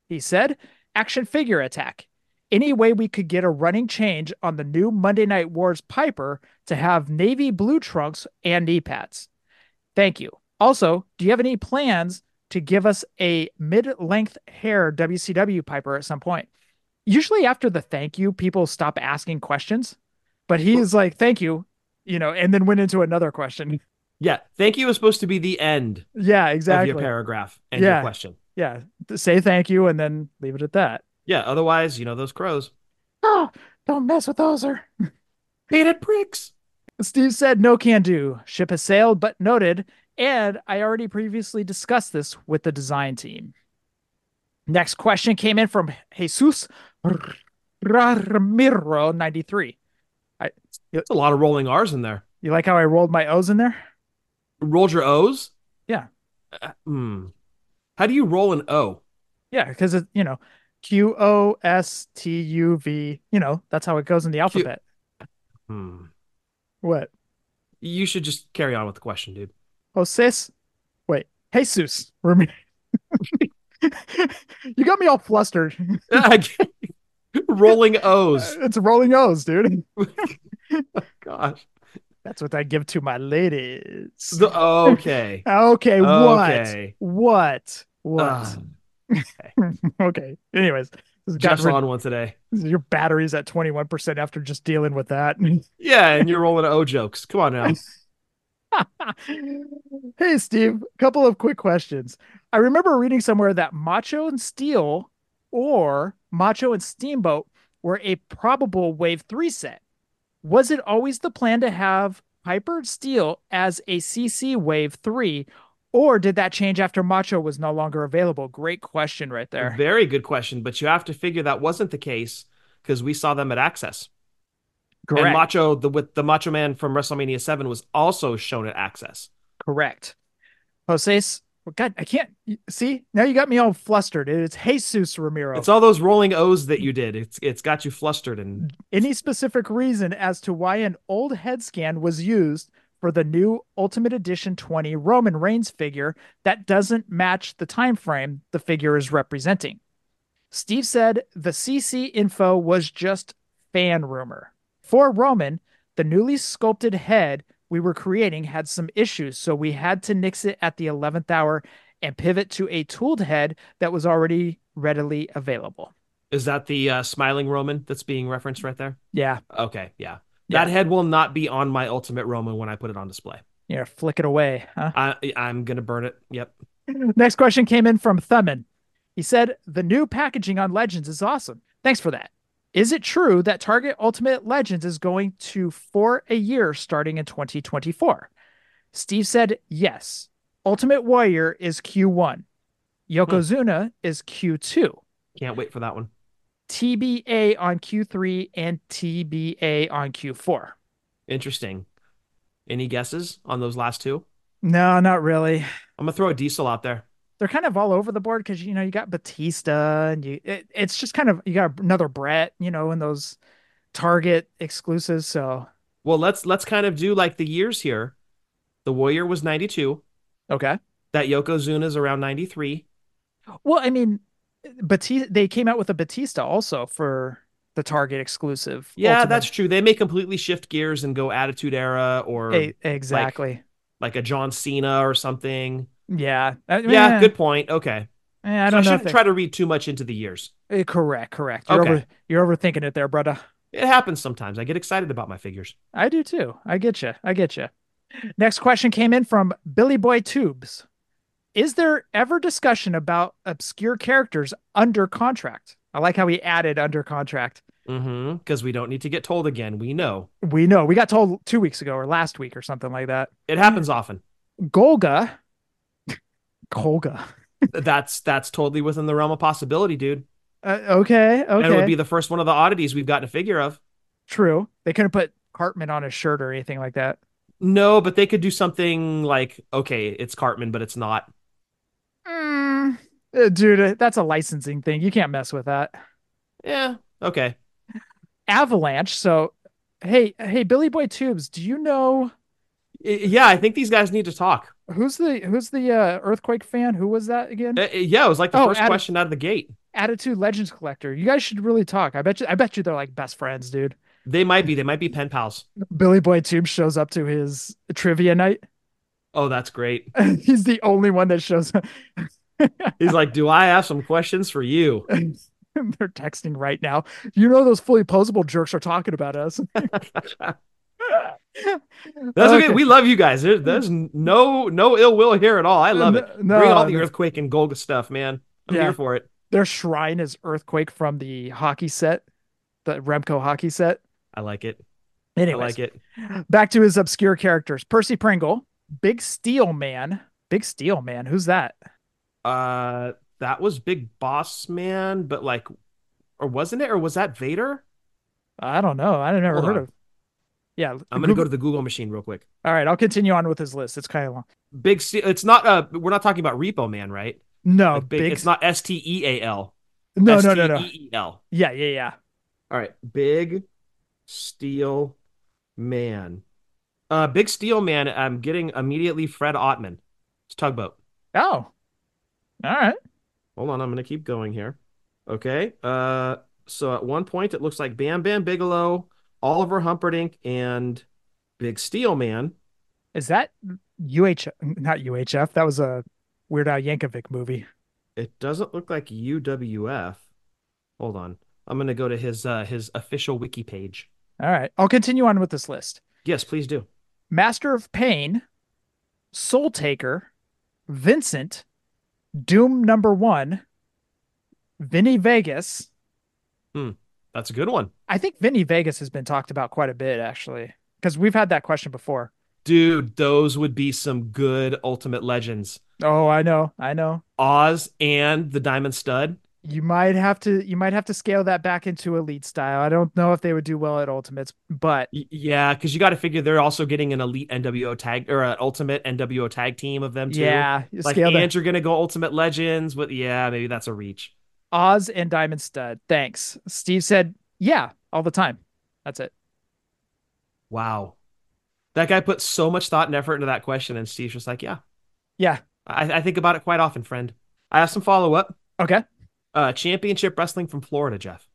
He said, Action figure attack. Any way we could get a running change on the new Monday Night Wars Piper to have navy blue trunks and knee pads? Thank you. Also, do you have any plans to give us a mid length hair WCW Piper at some point? Usually, after the thank you, people stop asking questions, but he's like, thank you, you know, and then went into another question. Yeah. Thank you is supposed to be the end Yeah, exactly. of your paragraph and Yeah. your question. yeah say thank you and then leave it at that Yeah. Otherwise, you know, those crows. oh don't mess with those or Painted pricks. steve said no can do ship has sailed but noted and i already previously discussed this with the design team next question came in from jesus ramiro 93 It's a lot of rolling R's in there. you like how i rolled my o's in there Rolled your O's? Yeah. Uh, hmm. How do you roll an O? yeah because it you know q o s t u v you know that's how it goes in the alphabet Hmm. what You should just carry on with the question, dude. Joses, wait, Jesus, Rami- you got me all flustered. Rolling O's. It's rolling O's, dude. Gosh. That's what I give to my ladies. The- okay. Okay, Okay. what? What? What? okay. Anyways, this has got Jeff's on one today. your battery's at 21% after just dealing with that. Yeah, and you're rolling O jokes. Come on now. hey, Steve, a couple of quick questions. I remember reading somewhere that Macho and Steel or Macho and Steamboat were a probable Wave 3 set. Was it always the plan to have Piper Steel as a CC Wave 3, or did that change after Macho was no longer available? Great question right there. Very good question, but you have to figure that wasn't the case because we saw them at Access. Correct. And Macho, the with the Macho Man from WrestleMania Seven, was also shown at Access. Correct. Jose's, well, God, I can't see. Now you got me all flustered. It's Jesus Ramiro. It's all those rolling O's that you did. It's it's got you flustered and Any specific reason as to why an old head scan was used for the new Ultimate Edition 20 Roman Reigns figure that doesn't match the time frame the figure is representing? Steve said the CC info was just fan rumor. For Roman, the newly sculpted head we were creating had some issues, so we had to nix it at the 11th hour and pivot to a tooled head that was already readily available. is that the uh, smiling Roman that's being referenced right there? Yeah, Okay, yeah. Yeah. That head will not be on my Ultimate Roman when I put it on display. yeah, flick it away, huh? I I'm gonna burn it. Yep. Next question came in from Thummin. He said, The new packaging on Legends is awesome. Thanks for that. Is it true that Target Ultimate Legends is going to for a year starting in 2024? Steve said, Yes. Ultimate Warrior is Q1. Hmm. Yokozuna is Q2. Can't wait for that one. TBA on Q3 and TBA on Q4. Interesting. Any guesses on those last two? No, not really. I'm gonna throw a diesel out there. they're kind of all over the board because you know you got Batista and you it, it's just kind of you got another Brett, you know, in those Target exclusives. So Well, let's let's kind of do like the years here. The Warrior was 92. okay. That Yokozuna is around 93. Well, I mean, Batista they came out with a Batista also for the Target exclusive. Yeah, Ultimate. that's true. They may completely shift gears and go Attitude Era or E- exactly. like a John Cena or something. yeah. I- Yeah, eh, good point. Okay. eh, I don't know. if shouldn't try to read too much into the years. eh, correct, correct. You're Okay. over you're overthinking it there, brother. It happens sometimes. I get excited about my figures. I do too. I get you. I get you. Next question came in from Billy Boy Tubes. Is there ever discussion about obscure characters under contract? I like how he added under contract. Mm-hmm. Because we don't need to get told again. We know. We know we got told two weeks ago or last week or something like that. It happens often. Golga, Golga. That's that's totally within the realm of possibility, dude. Uh, okay, And it would be the first one of the oddities we've gotten a figure of. true. They couldn't put Cartman on his shirt or anything like that. No, but they could do something like, okay, it's Cartman, but it's not. Mm, uh, dude, uh, that's a licensing thing. You can't mess with that. Yeah, okay. Avalanche. So, hey, hey, Billy Boy Tubes, do you know Yeah, I think these guys need to talk. who's the who's the uh, earthquake fan? Who was that again? Uh, Yeah, it was like the Oh, first Adam- question out of the gate. Attitude Legends Collector. You guys should really talk. I bet you. I bet you they're like best friends, dude. They might be. They might be pen pals. Billy Boy Tubes shows up to his trivia night. Oh, that's great. He's the only one that shows up. He's like, "Do I have some questions for you?" They're texting right now. You know those fully posable jerks are talking about us. That's okay. We love you guys. There, there's no no ill will here at all. I love it. No, Bring all the earthquake and Golga stuff, man. I'm Yeah. here for it. Their shrine is earthquake from the hockey set, the Remco hockey set. I like it. Anyways, I like it. back to his obscure characters. Percy Pringle, Big Steel Man. Big Steel Man. Who's that? Uh, that was Big Boss Man, but like, or wasn't it? Or was that Vader? I don't know. I never Hold heard on. of. Yeah, I'm gonna go to the Google machine real quick. All right, I'll continue on with his list. It's kind of long. Big Steel. It's not. Uh, we're not talking about Repo Man, right? No, Like big, big. It's not S T E A L. no, no, no, no. S-T-E-E-L. Yeah, yeah, yeah. All right, Big Steel Man. Uh, Big Steel Man. I'm getting immediately Fred Ottman. It's tugboat. Oh, all right. hold on, I'm gonna keep going here. Okay. Uh, so at one point it looks like Bam Bam Bigelow, Oliver Humperdink, and Big Steel Man. Is that UH? Not UHF. That was a Weird Al Yankovic movie. It doesn't look like UWF. Hold on. I'm gonna go to his uh his official wiki page. All right, I'll continue on with this list. Yes, please do. Master of Pain, Soul Taker, Vincent, Doom Number One, Vinny Vegas. Hmm, that's a good one. I think Vinny Vegas has been talked about quite a bit actually, because we've had that question before. Dude, those would be some good ultimate legends. Oh, I know, I know. Oz and the Diamond Stud. You might have to, you might have to scale that back into elite style. I don't know if they would do well at Ultimates, but Yeah, because you got to figure they're also getting an elite NWO tag or an ultimate NWO tag team of them too. yeah, like that. and you're gonna go ultimate legends, with yeah, maybe that's a reach. Oz and Diamond Stud. Thanks. Steve said, yeah, all the time. That's it. Wow, that guy put so much thought and effort into that question, and Steve's just like, yeah, Yeah. I, I think about it quite often, friend. I have some follow up. Okay. Uh, championship wrestling from Florida, Jeff.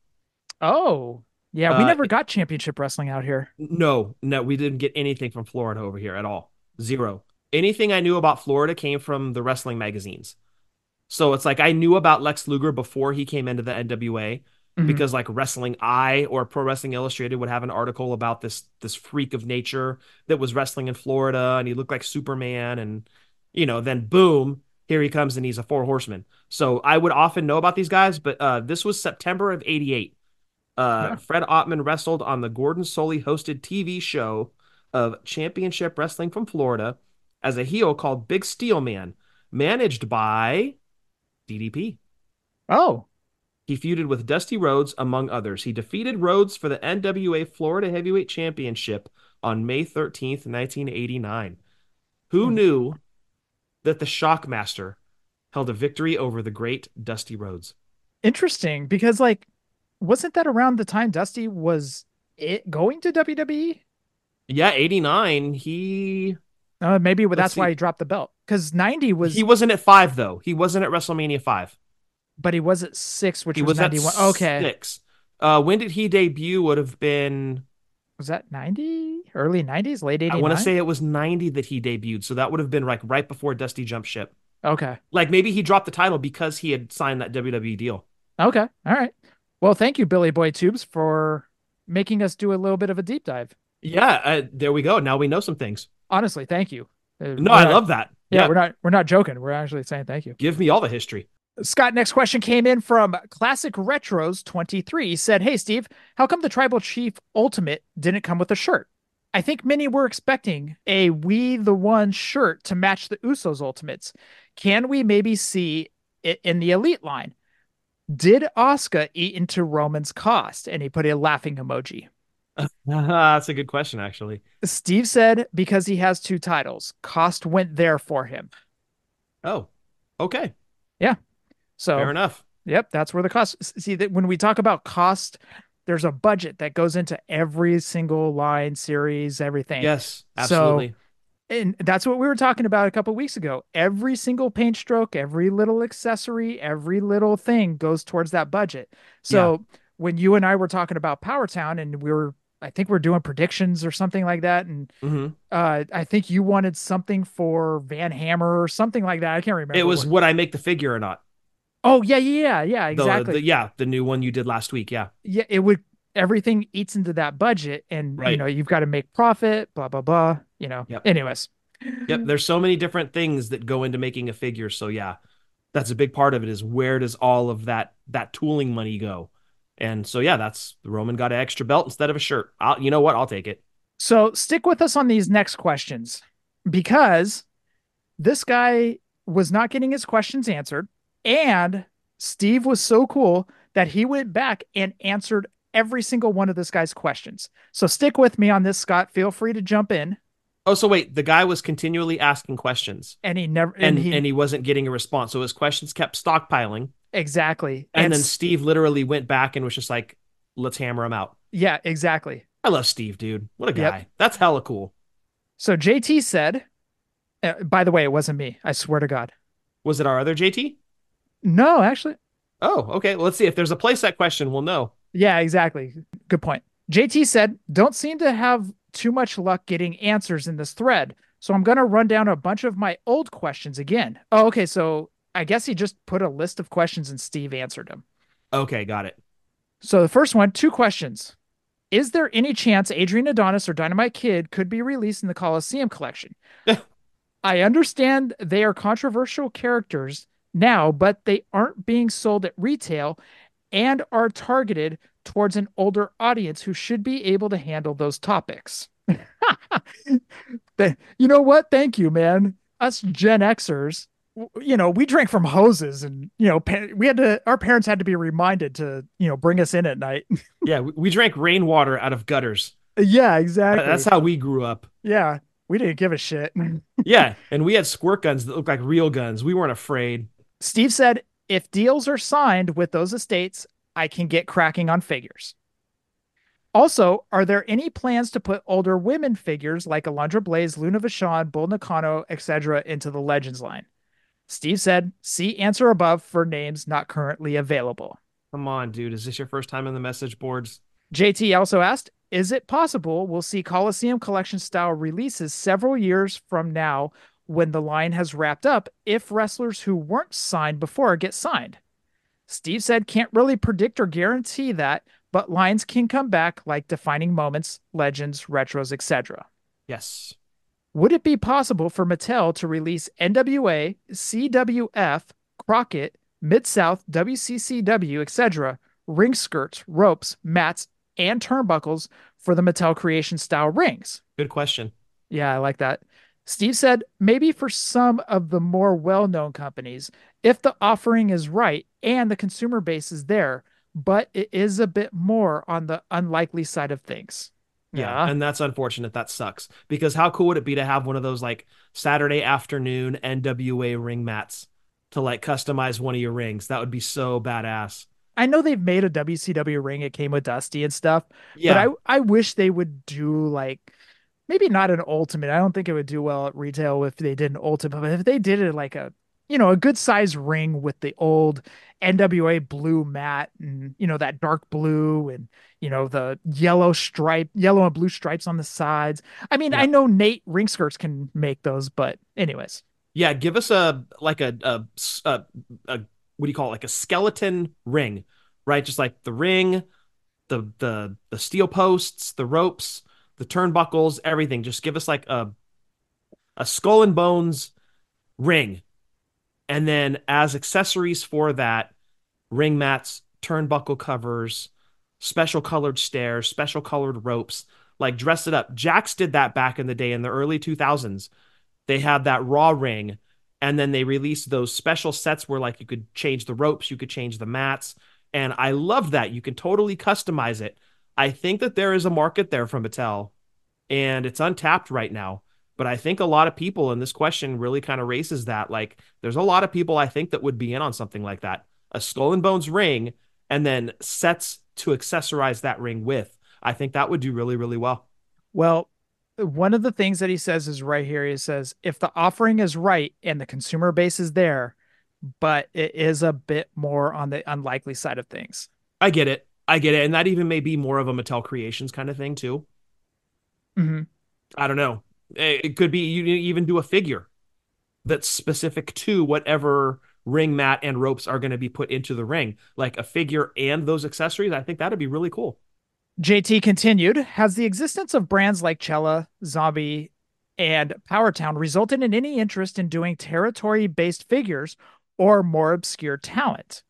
Oh, yeah. We Uh, never got championship wrestling out here. No, no, we didn't get anything from Florida over here at all. Zero. Anything I knew about Florida came from the wrestling magazines. So it's like I knew about Lex Luger before he came into the NWA Mhm. because like Wrestling Eye or Pro Wrestling Illustrated would have an article about this this freak of nature that was wrestling in Florida and he looked like Superman and you know then boom here he comes and he's a four horseman. So I would often know about these guys, but uh, this was September of '88. Uh, Yeah. Fred Ottman wrestled on the Gordon Solie hosted TV show of Championship Wrestling from Florida as a heel called Big Steel Man, managed by DDP. Oh, He feuded with Dusty Rhodes, among others. He defeated Rhodes for the NWA Florida Heavyweight Championship on May 13th, 1989. Who Hmm. knew that the Shockmaster held a victory over the great Dusty Rhodes? interesting. Because like, wasn't that around the time Dusty was it going to WWE? Yeah, 89. He Uh, maybe that's why he dropped the belt. Because ninety was, he wasn't at five though. He wasn't at WrestleMania five. but he was at six, which He was, was ninety one. Okay, six. Uh, when did he debut? Would have been was that ninety? Early nineties, late eighty I want to say it was 90 that he debuted. So that would have been like right before Dusty jump ship. Okay. Like maybe he dropped the title because he had signed that WWE deal. Okay. All right. Well, thank you, Billy Boy Tubes, for making us do a little bit of a deep dive. Yeah, uh, there we go. Now we know some things. Honestly, thank you. Uh, No, we're I not- love that. Yeah, Yeah, we're not we're not joking. We're actually saying thank you. give me all the history. Scott, next question came in from Classic Retros 23. He said, Hey, Steve, how come the Tribal Chief Ultimate didn't come with a shirt? I think many were expecting a We the One shirt to match the Usos Ultimates. Can we maybe see it in the Elite line? Did Asuka eat into Roman's cost? And he put a laughing emoji. That's a good question, actually. Steve said, Because he has two titles, cost went there for him. Oh, okay, So fair enough. Yep, that's where the cost. See that when we talk about cost, there's a budget that goes into every single line, series, everything. Yes, So- absolutely. and that's what we were talking about a couple weeks ago. Every single paint stroke, every little accessory, every little thing goes towards that budget. So when you and I were talking about Power Town, and we were, I think we're doing predictions or something like that, and hmm uh, I think you wanted something for Van Hammer or something like that. I can't remember. It was what- would I make the figure or not? Oh yeah, yeah, yeah, yeah, The- exactly. the- yeah, the new one you did last week. Yeah. yeah, it would everything eats into that budget and you know, you've got to make profit, blah blah blah, you know. Yep. Anyways. Yep. There's so many different things that go into making a figure. So yeah, that's a big part of it. Is where does all of that that tooling money go? And so yeah, that's the Roman got an extra belt instead of a shirt. I'll, you know what? I'll take it. So stick with us on these next questions because this guy was not getting his questions answered and Steve was so cool that he went back and answered every single one of this guy's questions. So stick with me on this, Scott. Feel free to jump in. Oh, so wait, the guy was continually asking questions, And he never and and, he, and he wasn't getting a response. So his questions kept stockpiling, exactly. and, then s- Steve literally went back and was just like, "Let's hammer him out." yeah, exactly. I love Steve, dude. What a Yep. guy. That's hella cool. So JT said, uh, by the way, it wasn't me. I swear to God. Was it our other JT? No, actually. Oh, okay. Well, let's see. If there's a playset question, we'll know. Yeah, exactly. Good point. JT said, don't seem to have too much luck getting answers in this thread. So I'm going to run down a bunch of my old questions again. Oh, okay. So I guess he just put a list of questions and Steve answered them. Okay, got it. So the first one, two questions. Is there any chance Adrian Adonis or Dynamite Kid could be released in the Coliseum collection? I understand they are controversial characters now, but they aren't being sold at retail and are targeted towards an older audience who should be able to handle those topics. you know what? Thank you, man. Us Gen Xers, you know, we drank from hoses and, you know, we had to, our parents had to be reminded to, you know, bring us in at night. yeah. We drank rainwater out of gutters. Yeah, exactly. That's how we grew up. Yeah. We didn't give a shit. yeah. And we had squirt guns that looked like real guns. We weren't afraid. Steve said, if deals are signed with those estates, I can get cracking on figures. Also, are there any plans to put older women figures like Alundra Blaze, Luna Vachon, Bull Nakano, etc. into the Legends line? Steve said, see answer above for names not currently available. Come on, dude. Is this your first time in the message boards? JT also asked, is it possible we'll see Coliseum collection style releases several years from now when the line has wrapped up if wrestlers who weren't signed before get signed? Steve said can't really predict or guarantee that, but lines can come back like defining moments, legends, retros, etc. Yes. Would it be possible for Mattel to release NWA, CWF, Crockett, Mid South, WCCW, etc., ring skirts, ropes, mats, and turnbuckles for the Mattel creation style rings? Good question. Yeah, I like that. Steve said maybe for some of the more well known companies, if the offering is right and the consumer base is there, but it is a bit more on the unlikely side of things. Yeah, yeah. And that's unfortunate. That sucks. Because how cool would it be to have one of those like Saturday afternoon NWA ring mats to like customize one of your rings? That would be so badass. I know they've made a WCW ring. It came with Dusty and stuff. Yeah. But I, I wish they would do like maybe not an ultimate. I don't think it would do well at retail if they did an ultimate, but if they did it like a you know, a good size ring with the old NWA blue mat and, you know, that dark blue and, you know, the yellow stripe, yellow and blue stripes on the sides. I mean, yeah. I know Nate ring skirts can make those, but anyways. Yeah. Give us a, like a, a, a, a what do you call it? Like a skeleton ring, right? Just like the ring, the, the, the steel posts, the ropes, the turnbuckles, everything. Just give us like a, a skull and bones ring and then as accessories for that, ring mats, turnbuckle covers, special colored stairs, special colored ropes, like dress it up. Jakks did that back in the day in the early 2000s. They had that raw ring and then they released those special sets where like you could change the ropes, you could change the mats, and I love that. You can totally customize it. I think that there is a market there from Mattel and it's untapped right now. But I think a lot of people in this question really kind of raises that. Like, there's a lot of people I think that would be in on something like that a skull and bones ring and then sets to accessorize that ring with. I think that would do really, really well. Well, one of the things that he says is right here. He says, if the offering is right and the consumer base is there, but it is a bit more on the unlikely side of things. I get it. I get it. And that even may be more of a Mattel Creations kind of thing, too. Mm-hmm. I don't know. Eh, it could be you even do a figure that's specific to whatever ring mat and ropes are going to be put into the ring, like a figure and those accessories. I think that'd be really cool. JT continued, has the existence of brands like Cella, Zombie, and Powertown resulted in any interest in doing territory based figures or more obscure talent?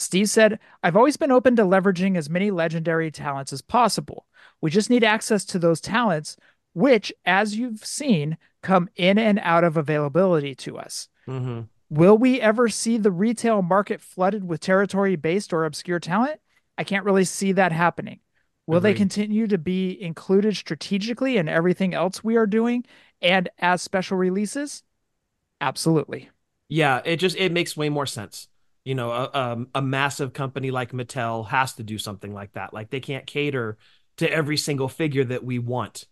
Steve said, I've always been open to leveraging as many legendary talents as possible. We just need access to those talents which, as you've seen, come in and out of availability to us. Mm-hmm. Will we ever see the retail market flooded with territory based or obscure talent? I can't really see that happening. Will Agreed. they continue to be included strategically in everything else we are doing and as special releases? Absolutely. Yeah, it just it makes way more sense. You know, a, a, a massive company like Mattel has to do something like that. Like they can't cater to every single figure that we want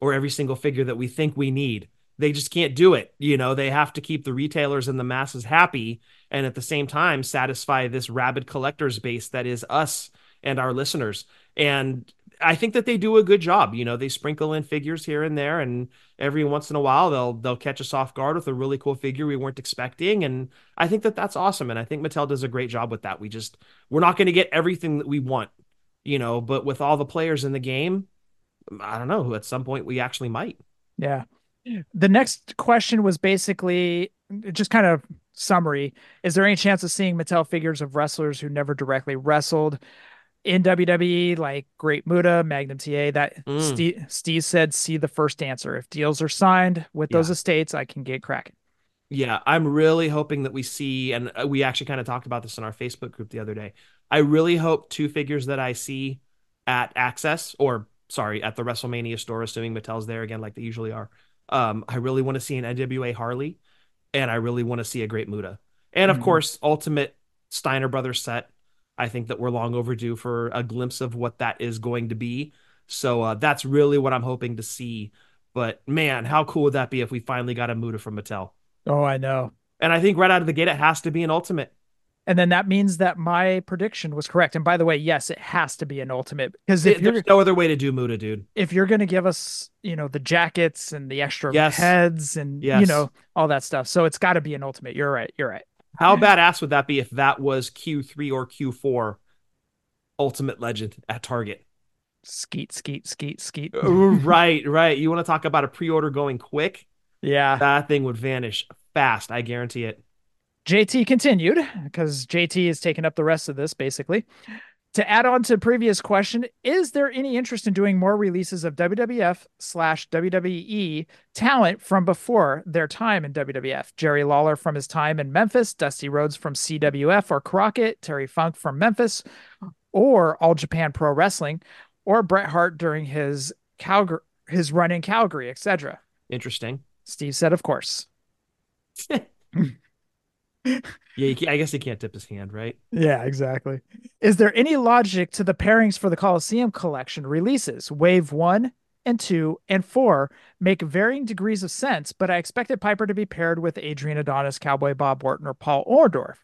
or every single figure that we think we need. they just can't do it. You know, they have to keep the retailers and the masses happy and at the same time satisfy this rabid collectors base that is us and our listeners. And I think that they do a good job. You know, they sprinkle in figures here and there, and every once in a while they'll they'll catch us off guard with a really cool figure we weren't expecting. And I think that that's awesome. And I think Mattel does a great job with that. We just we're not going to get everything that we want, you know, but with all the players in the game, I don't know. Who at some point, we actually might. Yeah. The next question was basically just kind of summary. Is there any chance of seeing Mattel figures of wrestlers who never directly wrestled in WWE, like Great Muta, Magnum TA? That Mm. Steve, Steve said, see the first answer. If deals are signed with those estates, I can get cracking. Yeah, I'm really hoping that we see, and uh, we actually kind of talked about this in our Facebook group the other day. I really hope two figures that I see at Access, or sorry, at the WrestleMania store, assuming Mattel's there again, like they usually are. Um, I really want to see an NWA Harley, and I really want to see a Great Muta, and of Mhm. course, Ultimate Steiner Brothers set. I think that we're long overdue for a glimpse of what that is going to be. So uh, that's really what I'm hoping to see. But man, how cool would that be if we finally got a Muta from Mattel? Oh, I know. And I think right out of the gate, it has to be an ultimate. And then that means that my prediction was correct. And by the way, yes, it has to be an ultimate because if It- there's no other way to do Muta, dude. if you're going to give us, you know, the jackets and the extra Yes. heads and you know all that stuff, so it's got to be an ultimate. You're right. You're right. How badass would that be if that was Q3 or Q4 Ultimate Legend at Target? Skeet, skeet, skeet, skeet. Uh, right, right. You want to talk about a pre-order going quick? Yeah. That thing would vanish fast. I guarantee it. JT continued because JT is taking up the rest of this basically. To add on to the previous question, is there any interest in doing more releases of WWF slash WWE talent from before their time in WWF? Jerry Lawler from his time in Memphis, Dusty Rhodes from CWF or Crockett, Terry Funk from Memphis, or All Japan Pro Wrestling, or Bret Hart during his Calgary his run in Calgary, etc. Interesting. Steve said, of course. Yeah, I guess he can't tip his hand, right? Yeah, exactly. Is there any logic to the pairings for the Coliseum collection releases? Wave one and two and four make varying degrees of sense, but I expected Piper to be paired with Adrian Adonis, Cowboy Bob Orton, or Paul Orndorff.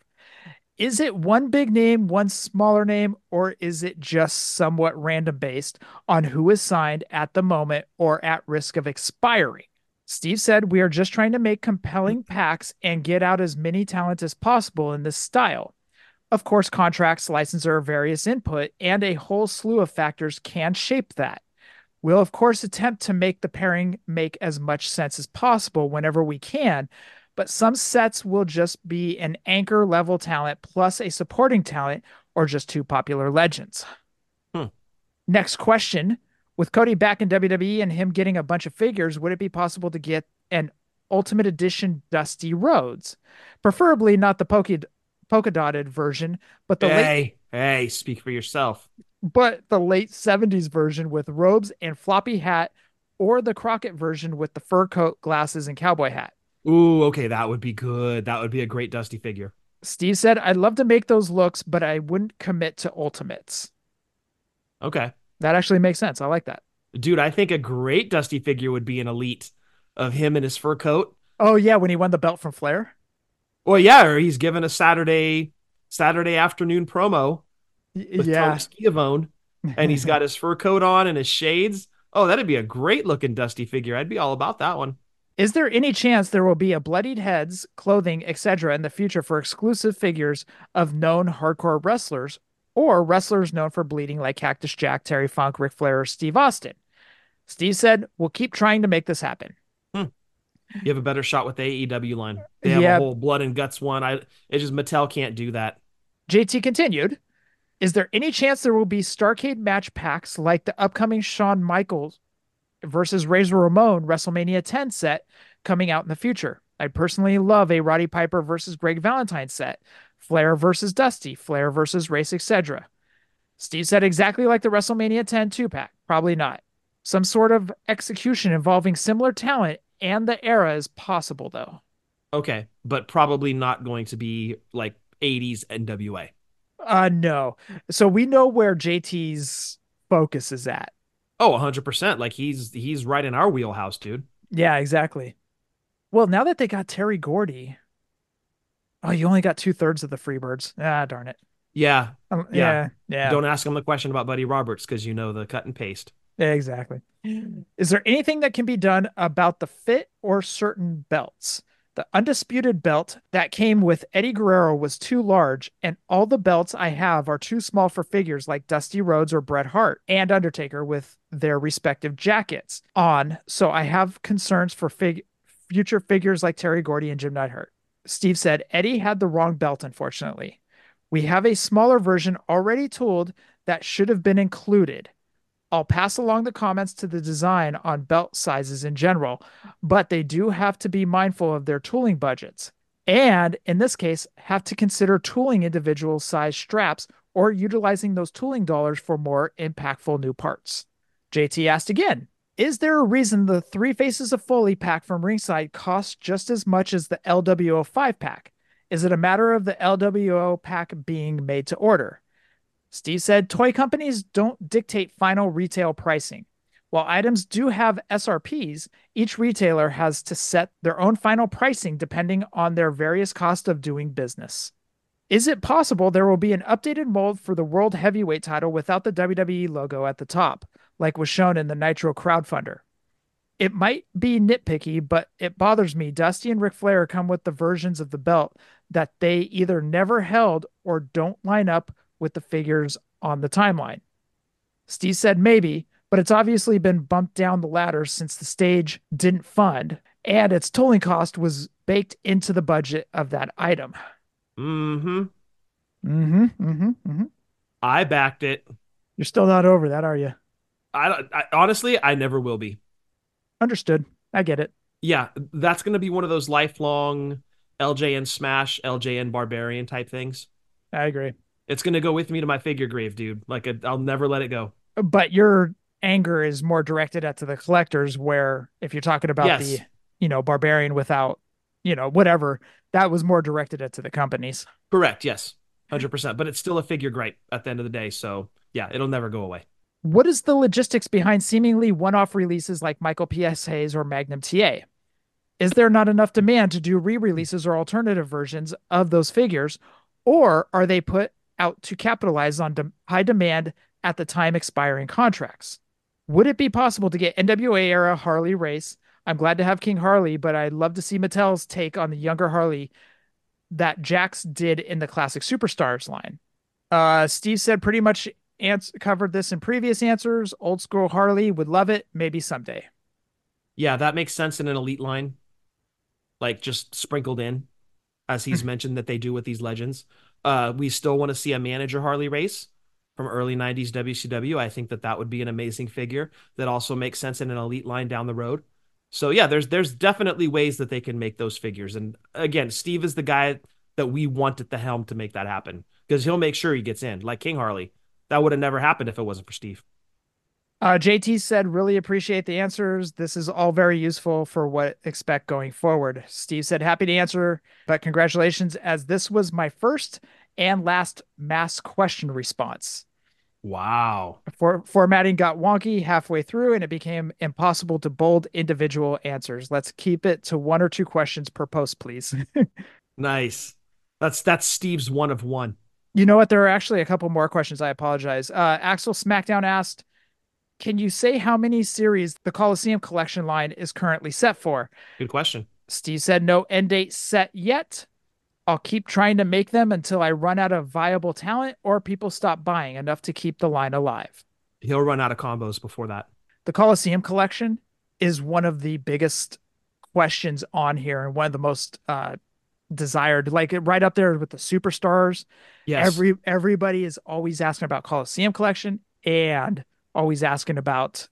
Is it one big name, one smaller name, or is it just somewhat random based on who is signed at the moment or at risk of expiring? Steve said, We are just trying to make compelling packs and get out as many talent as possible in this style. Of course, contracts, licensor, various input, and a whole slew of factors can shape that. We'll, of course, attempt to make the pairing make as much sense as possible whenever we can, but some sets will just be an anchor level talent plus a supporting talent or just two popular legends. Hmm. Next question. With Cody back in WWE and him getting a bunch of figures, would it be possible to get an Ultimate Edition Dusty Rhodes? Preferably not the polka, polka dotted version, but the late hey, hey, speak for yourself. but the late 70s version with robes and floppy hat, or the Crockett version with the fur coat, glasses, and cowboy hat. Ooh, okay, that would be good. That would be a great Dusty figure. Steve said, I'd love to make those looks, but I wouldn't commit to ultimates. Okay. That actually makes sense. I like that. Dude, I think a great Dusty figure would be an elite of him in his fur coat. Oh, yeah, when he won the belt from Flair. Well, yeah, or he's given a Saturday Saturday afternoon promo with yeah. Tony Schiavone, and he's got his fur coat on and his shades. Oh, that'd be a great looking Dusty figure. I'd be all about that one. Is there any chance there will be a bloodied heads, clothing, etc. in the future for exclusive figures of known hardcore wrestlers or wrestlers known for bleeding like Cactus Jack, Terry Funk, Ric Flair, or Steve Austin? Steve said, We'll keep trying to make this happen. Hmm. You have a better shot with the AEW line. They have Yeah. a whole blood and guts one. I it's just Mattel can't do that. JT continued, Is there any chance there will be Starcade match packs like the upcoming Shawn Michaels versus Razor Ramon WrestleMania 10 set coming out in the future? I personally love a Roddy Piper versus Greg Valentine set, Flair versus Dusty, Flair versus Race, etc. Steve said exactly like the WrestleMania 10 two pack. Probably not. Some sort of execution involving similar talent and the era is possible, though. Okay, but probably not going to be like 80s NWA. Uh, no. So we know where JT's focus is at. Oh, 100%. Like he's he's right in our wheelhouse, dude. Yeah, exactly. Well, now that they got Terry Gordy, oh, you only got two thirds of the Freebirds. Ah, darn it. Yeah. Um, Yeah. yeah, yeah. Don't ask him the question about Buddy Roberts because you know the cut and paste. Exactly. Is there anything that can be done about the fit or certain belts? The undisputed belt that came with Eddie Guerrero was too large, and all the belts I have are too small for figures like Dusty Rhodes or Bret Hart and Undertaker with their respective jackets on. So I have concerns for fig- future figures like Terry Gordy and Jim Neidhart. Steve said Eddie had the wrong belt, unfortunately. We have a smaller version already tooled that should have been included. I'll pass along the comments to the design on belt sizes in general, but they do have to be mindful of their tooling budgets. And in this case, have to consider tooling individual size straps or utilizing those tooling dollars for more impactful new parts. JT asked again Is there a reason the three faces of Foley pack from ringside costs just as much as the LWO 5 pack? Is it a matter of the LWO pack being made to order? Steve said toy companies don't dictate final retail pricing. While items do have SRPs, each retailer has to set their own final pricing depending on their various cost of doing business. Is it possible there will be an updated mold for the World Heavyweight title without the WWE logo at the top, like was shown in the Nitro crowdfunder? It might be nitpicky, but it bothers me. Dusty and Ric Flair come with the versions of the belt that they either never held or don't line up with the figures on the timeline. Steve said maybe, but it's obviously been bumped down the ladder since the stage didn't fund and its tooling cost was baked into the budget of that item. Mm-hmm. Mm-hmm. Mm-hmm. Mm-hmm. I backed it. You're still not over that, are you? I, I honestly, I never will be. Understood. I get it. Yeah, that's going to be one of those lifelong LJN Smash, LJN Barbarian type things. I agree. It's going to go with me to my figure grave, dude. Like, I'll never let it go. But your anger is more directed at to the collectors, where if you're talking about Yes. the, you know, barbarian without, you know, whatever, that was more directed at to the companies. Correct. Yes. 100%. But it's still a figure gripe at the end of the day. So, yeah, it'll never go away. What is the logistics behind seemingly one-off releases like Michael P.S. Hayes or Magnum TA? Is there not enough demand to do re-releases or alternative versions of those figures, or are they put out to capitalize on de- high demand at the time expiring contracts? Would it be possible to get NWA era Harley race? I'm glad to have King Harley, but I'd love to see Mattel's take on the younger Harley that Jakks did in the classic Superstars line. Uh, Steve said pretty much ans- covered this in previous answers. Old school Harley would love it. Maybe someday. Yeah, that makes sense in an elite line, like just sprinkled in, as he's mentioned that they do with these legends. Uh, we still want to see a manager Harley race from early 90s WCW. I think that that would be an amazing figure that also makes sense in an elite line down the road. So yeah, there's there's definitely ways that they can make those figures. And again, Steve is the guy that we want at the helm to make that happen because he'll make sure he gets in, like King Harley. That would have never happened if it wasn't for Steve. Uh, JT said, really appreciate the answers. This is all very useful for what expect going forward. Steve said, happy to answer, but congratulations, as this was my first and last mass question response. Wow. For- formatting got wonky halfway through, and it became impossible to bold individual answers. Let's keep it to one or two questions per post, please. Nice. That's that's Steve's one of one. You know what? There are actually a couple more questions. I apologize. Uh, Axel Smackdown asked, "Can you say how many series the Coliseum collection line is currently set for?" Good question. Steve said, "No end date set yet. I'll keep trying to make them until I run out of viable talent or people stop buying enough to keep the line alive." He'll run out of combos before that. The Coliseum collection is one of the biggest questions on here and one of the most uh, desired, like right up there with the superstars. Yes. Every everybody is always asking about Coliseum collection and always asking about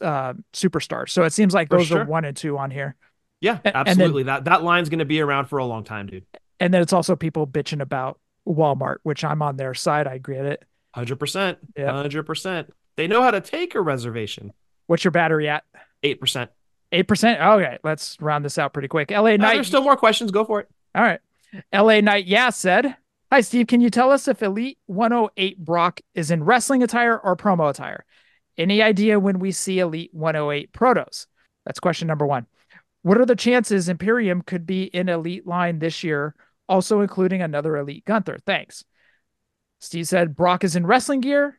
uh, superstars. So it seems like For those sure. are one and two on here. yeah, and then- absolutely. that that line's going to be around for a long time, dude. And then it's also people bitching about Walmart, which I'm on their side. I get it. 100%. Yeah. 100%. They know how to take a reservation. What's your battery at? 8%. Eight percent. Okay, let's round this out pretty quick. LA Uh, there's still more questions. Go for it. All right. LA Knight, yeah, said, Hi, Steve. Can you tell us if Elite 108 Brock is in wrestling attire or promo attire? Any idea when we see Elite 108 protos? That's question number one. What are the chances Imperium could be in elite line this year, also including another elite Gunther? Thanks. Steve said Brock is in wrestling gear.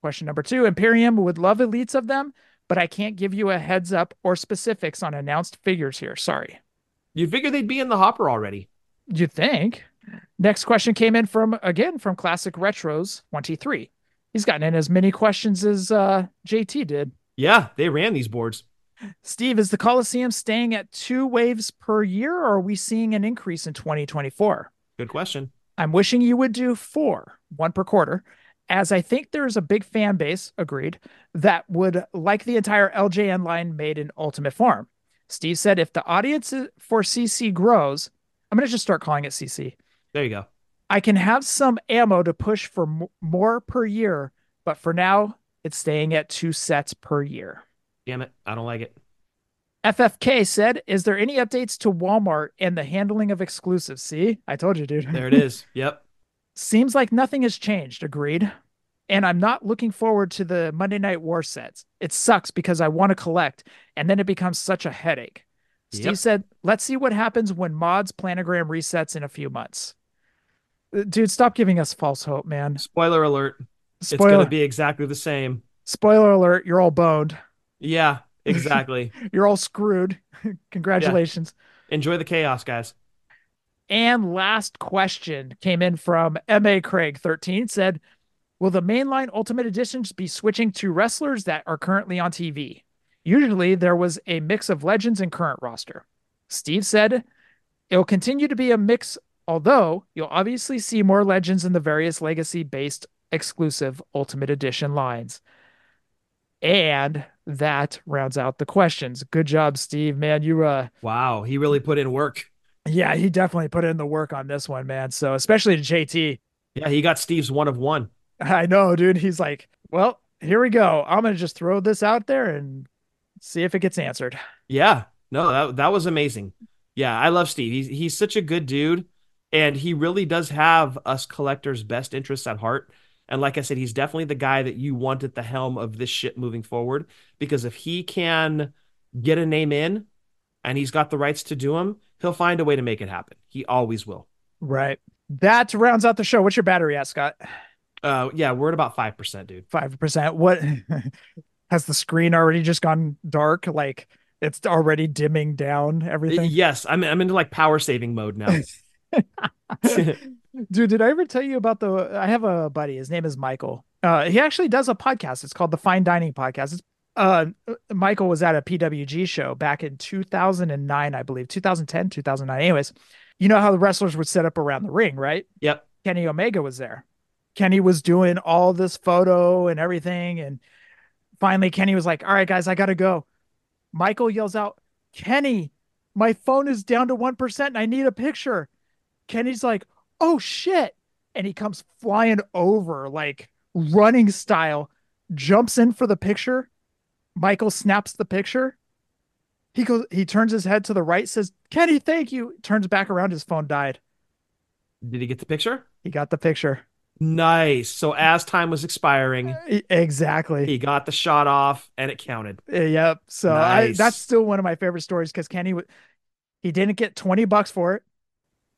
Question number two Imperium would love elites of them, but I can't give you a heads up or specifics on announced figures here. Sorry. You'd figure they'd be in the hopper already. You think? Next question came in from again from Classic Retros 23. He's gotten in as many questions as uh, JT did. Yeah, they ran these boards. Steve, is the Coliseum staying at two waves per year, or are we seeing an increase in 2024? Good question. I'm wishing you would do four, one per quarter, as I think there's a big fan base, agreed, that would like the entire LJN line made in Ultimate form. Steve said if the audience for CC grows, I'm going to just start calling it CC. There you go. I can have some ammo to push for m- more per year, but for now, it's staying at two sets per year. Damn it. I don't like it. FFK said, Is there any updates to Walmart and the handling of exclusives? See, I told you, dude. There it is. Yep. Seems like nothing has changed. Agreed. And I'm not looking forward to the Monday Night War sets. It sucks because I want to collect, and then it becomes such a headache. Steve Yep. said, Let's see what happens when mods planogram resets in a few months. Uh, Dude, stop giving us false hope, man. Spoiler alert. It's going to be exactly the same. spoiler alert, you're all boned. Yeah, exactly. You're all screwed. Congratulations. Enjoy the chaos, guys. And last question came in from MA Craig 13 said, Will the mainline Ultimate Editions be switching to wrestlers that are currently on TV? Usually there was a mix of legends and current roster. Steve said, It'll continue to be a mix, although you'll obviously see more legends in the various legacy based exclusive Ultimate Edition lines. And that rounds out the questions. Good job, Steve. Man, you uh Wow, he really put in work. yeah, he definitely put in the work on this one, man. So especially to JT. Yeah, he got Steve's one of one. I know, dude. He's like, well, here we go. I'm gonna just throw this out there and see if it gets answered. Yeah, no, that that was amazing. Yeah, I love Steve. He's he's such a good dude, and he really does have us collectors' best interests at heart. And like I said, he's definitely the guy that you want at the helm of this ship moving forward. Because if he can get a name in, and he's got the rights to do him, he'll find a way to make it happen. He always will. Right. That rounds out the show. What's your battery at, Scott? Uh, yeah, we're at about five percent, dude. Five percent. What has the screen already just gone dark? Like it's already dimming down everything. Yes, I'm I'm into like power saving mode now. Dude, did I ever tell you about the? I have a buddy. His name is Michael. Uh, he actually does a podcast. It's called the Fine Dining Podcast. It's, uh, Michael was at a PWG show back in 2009, I believe, 2010, 2009. Anyways, you know how the wrestlers would set up around the ring, right? yep. Kenny Omega was there. Kenny was doing all this photo and everything. And finally, Kenny was like, All right, guys, I got to go. Michael yells out, Kenny, my phone is down to 1% and I need a picture. Kenny's like, Oh shit. And he comes flying over, like running style, jumps in for the picture. Michael snaps the picture. He goes, he turns his head to the right, says, Kenny, thank you. Turns back around, his phone died. Did he get the picture? He got the picture. Nice. So as time was expiring, Exactly. he got the shot off and it counted. Uh, Yep. So I, that's still one of my favorite stories because Kenny, he didn't get 20 bucks for it.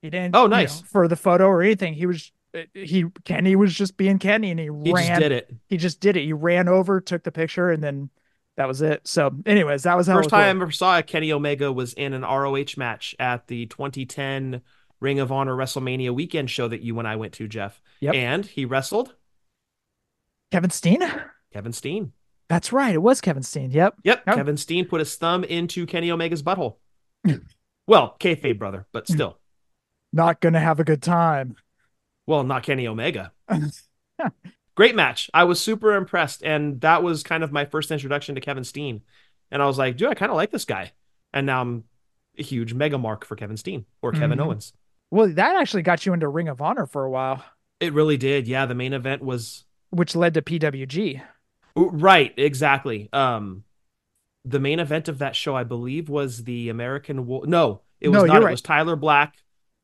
He didn't. Oh, you know, nice. for the photo or anything. He was, uh, he, Kenny was just being Kenny and he, He ran. just did it. He just did it. He ran over, took the picture, and then that was it. So, anyways, that was how First time I ever saw Kenny Omega was in an ROH match at the 2010 Ring of Honor WrestleMania weekend show that you and I went to, Jeff. Yep. And he wrestled Kevin Steen. Kevin Steen. That's right. It was Kevin Steen. Yep. Yep. Yep. Kevin Steen put his thumb into Kenny Omega's butthole. well, kayfabe brother, but still. Not gonna have a good time. Well, not Kenny Omega. Great match. I was super impressed. And that was kind of my first introduction to Kevin Steen. And I was like, dude, I kind of like this guy. And now I'm a huge mega mark for Kevin Steen or Kevin Mhm. Owens. Well, that actually got you into Ring of Honor for a while, It really did. Yeah. The main event was which led to PWG. right. Exactly. Um, the main event of that show, I believe, was the American. Wo- no, it was No, not. you're It was Tyler Black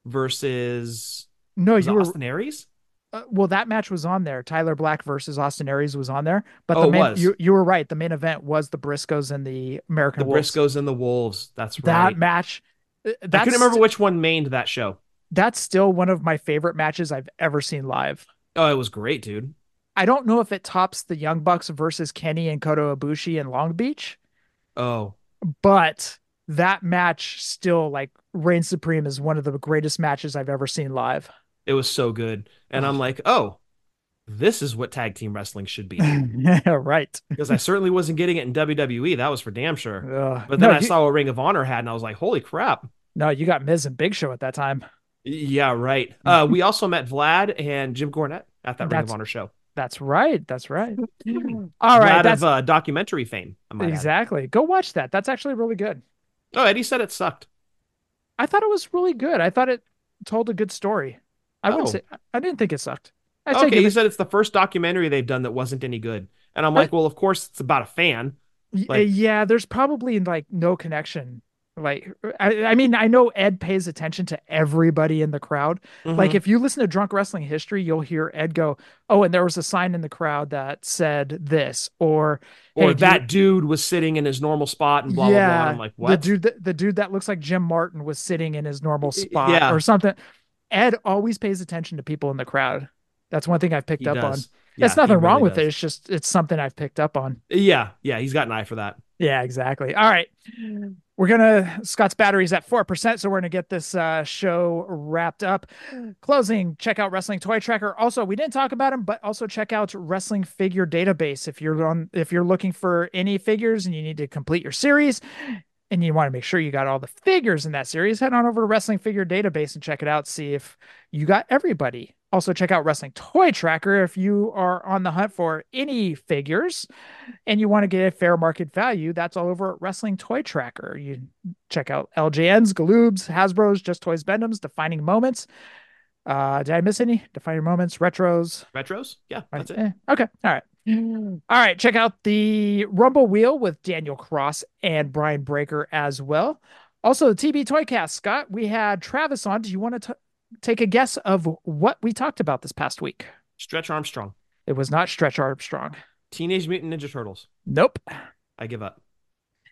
versus No, you were Austin Aries. uh, well, that match was on there. Tyler Black versus Austin Aries was on there, but Oh, the it main, was. you you were right. The main event was the Briscoes and the American The Wolves. Briscoes and the Wolves. That's That match. uh, I That's couldn't remember which one mained that show. That's still one of my favorite matches I've ever seen live. Oh, it was great, dude. I don't know if it tops the Young Bucks versus Kenny and Kota Ibushi in Long Beach, Oh, but that match still like reigns supreme is one of the greatest matches I've ever seen live. it was so good. And I'm like, oh, this is what tag team wrestling should be. yeah, right. Because I certainly wasn't getting it in WWE. That was for damn sure. Ugh. But then no, I you, saw what Ring of Honor had, and I was like, holy crap. no, you got Miz and Big Show at that time. Yeah, right. Uh, we also met Vlad and Jim Cornette at that Ring That's- of Honor show. That's right. That's right. All right. Vlad That's of uh, documentary fame. I might add. exactly. Go watch that. That's actually really good. Oh, Eddie said it sucked. I thought it was really good. I thought it told a good story. I wouldn't Oh. say I didn't think it sucked. I say Okay, give he it, said it's the first documentary they've done that wasn't any good. And I'm I- like, well, of course it's about a fan. like- yeah, there's probably like no connection. Like I, I mean, I know Ed pays attention to everybody in the crowd. Like Mhm. if you listen to Drunk Wrestling History, you'll hear Ed go, "Oh, and there was a sign in the crowd that said this," or or "Hey, do that you- dude was sitting in his normal spot and blah blah blah. I'm like, The what? dude that the dude that looks like Jim Martin was sitting in his normal spot yeah. or something. Ed always pays attention to people in the crowd. That's one thing I've picked He up on. does. There's Yeah, he nothing wrong really with it. It's just it's something I've picked up on. Yeah, yeah, he's got an eye for that. Yeah, exactly. All right. We're gonna Scott's battery's at four percent, so we're gonna get this uh, show wrapped up. Closing, check out Wrestling Toy Tracker. Also, we didn't talk about him, but also check out Wrestling Figure Database if you're on if you're looking for any figures and you need to complete your series and you want to make sure you got all the figures in that series, head on over to Wrestling Figure Database and check it out. See if you got everybody. Also, check out Wrestling Toy Tracker if you are on the hunt for any figures and you want to get a fair market value. That's all over at Wrestling Toy Tracker. You check out LJNs, Galoobs, Hasbro's, Just Toys, Bendems, Defining Moments. Uh, did I miss any? Defining Moments, Retros. Retros? Yeah, that's it. Eh, okay. All right. All right. Check out the Rumble Wheel with Daniel Cross and Brian Breaker as well. Also, the TB Toycast. Scott, we had Travis on. Do you want to take a guess of what we talked about this past week? Stretch Armstrong. It was not Stretch Armstrong. Teenage Mutant Ninja Turtles. Nope. I give up.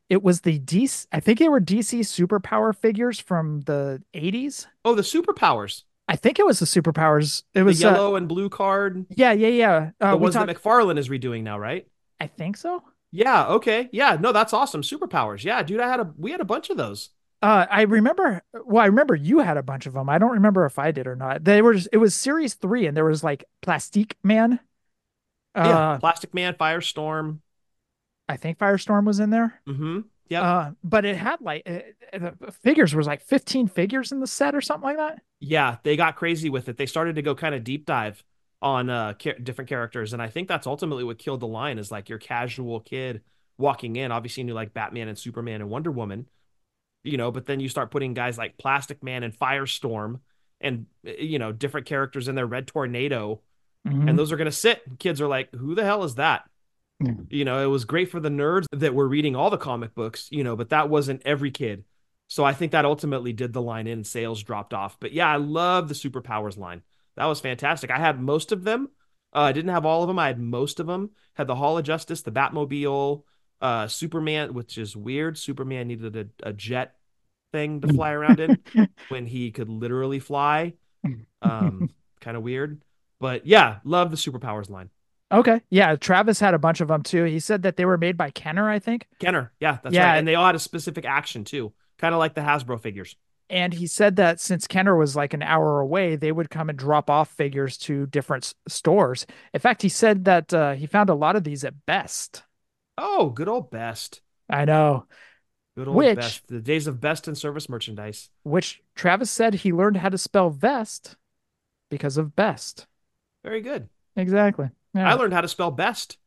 It was the DC. I think they were DC superpower figures from the 80s. Oh, the superpowers. I think it was the superpowers. It The was uh, yellow and blue card. yeah, yeah, yeah. Uh, the ones talked, that McFarlane is redoing now, right? I think so. Yeah, okay. Yeah, no, that's awesome. Superpowers. Yeah, dude, I had a we had a bunch of those. Uh, I remember. Well, I remember you had a bunch of them. I don't remember if I did or not. They were. Just, It was series three, and there was like Plastic Man. Uh, yeah. Plastic Man, Firestorm. I think Firestorm was in there. Mm-hmm. Yep. Uh, but it had like uh, the figures was like 15 figures in the set or something like that. yeah, they got crazy with it. They started to go kind of deep dive on uh char- different characters, and I think that's ultimately what killed the line is like your casual kid walking in, obviously knew like Batman and Superman and Wonder Woman, you know, but then you start putting guys like Plastic Man and Firestorm and you know different characters in there, Red Tornado, Mhm. and those are gonna sit. Kids are like, who the hell is that? Mm. You know, it was great for the nerds that were reading all the comic books, you know, but that wasn't every kid. So I think that ultimately did the line in sales dropped off. But yeah, I love the superpowers line. That was fantastic. I had most of them. Uh, I didn't have all of them. I had most of them. Had the Hall of Justice, the Batmobile, uh, Superman, which is weird. Superman needed a, a jet thing to fly around in when he could literally fly. Um, kind of weird. But yeah, love the superpowers line. Okay. Yeah. Travis had a bunch of them too. He said that they were made by Kenner, I think. Kenner, yeah, that's Yeah. right. And they all had a specific action too, kind of like the Hasbro figures. And he said that since Kenner was like an hour away, they would come and drop off figures to different s- stores. In fact, he said that uh, he found a lot of these at Best. Oh, good old best. I know. Good old Which- best. The days of best and service merchandise. Which Travis said he learned how to spell vest because of Best. Very good. Exactly. I learned how to spell best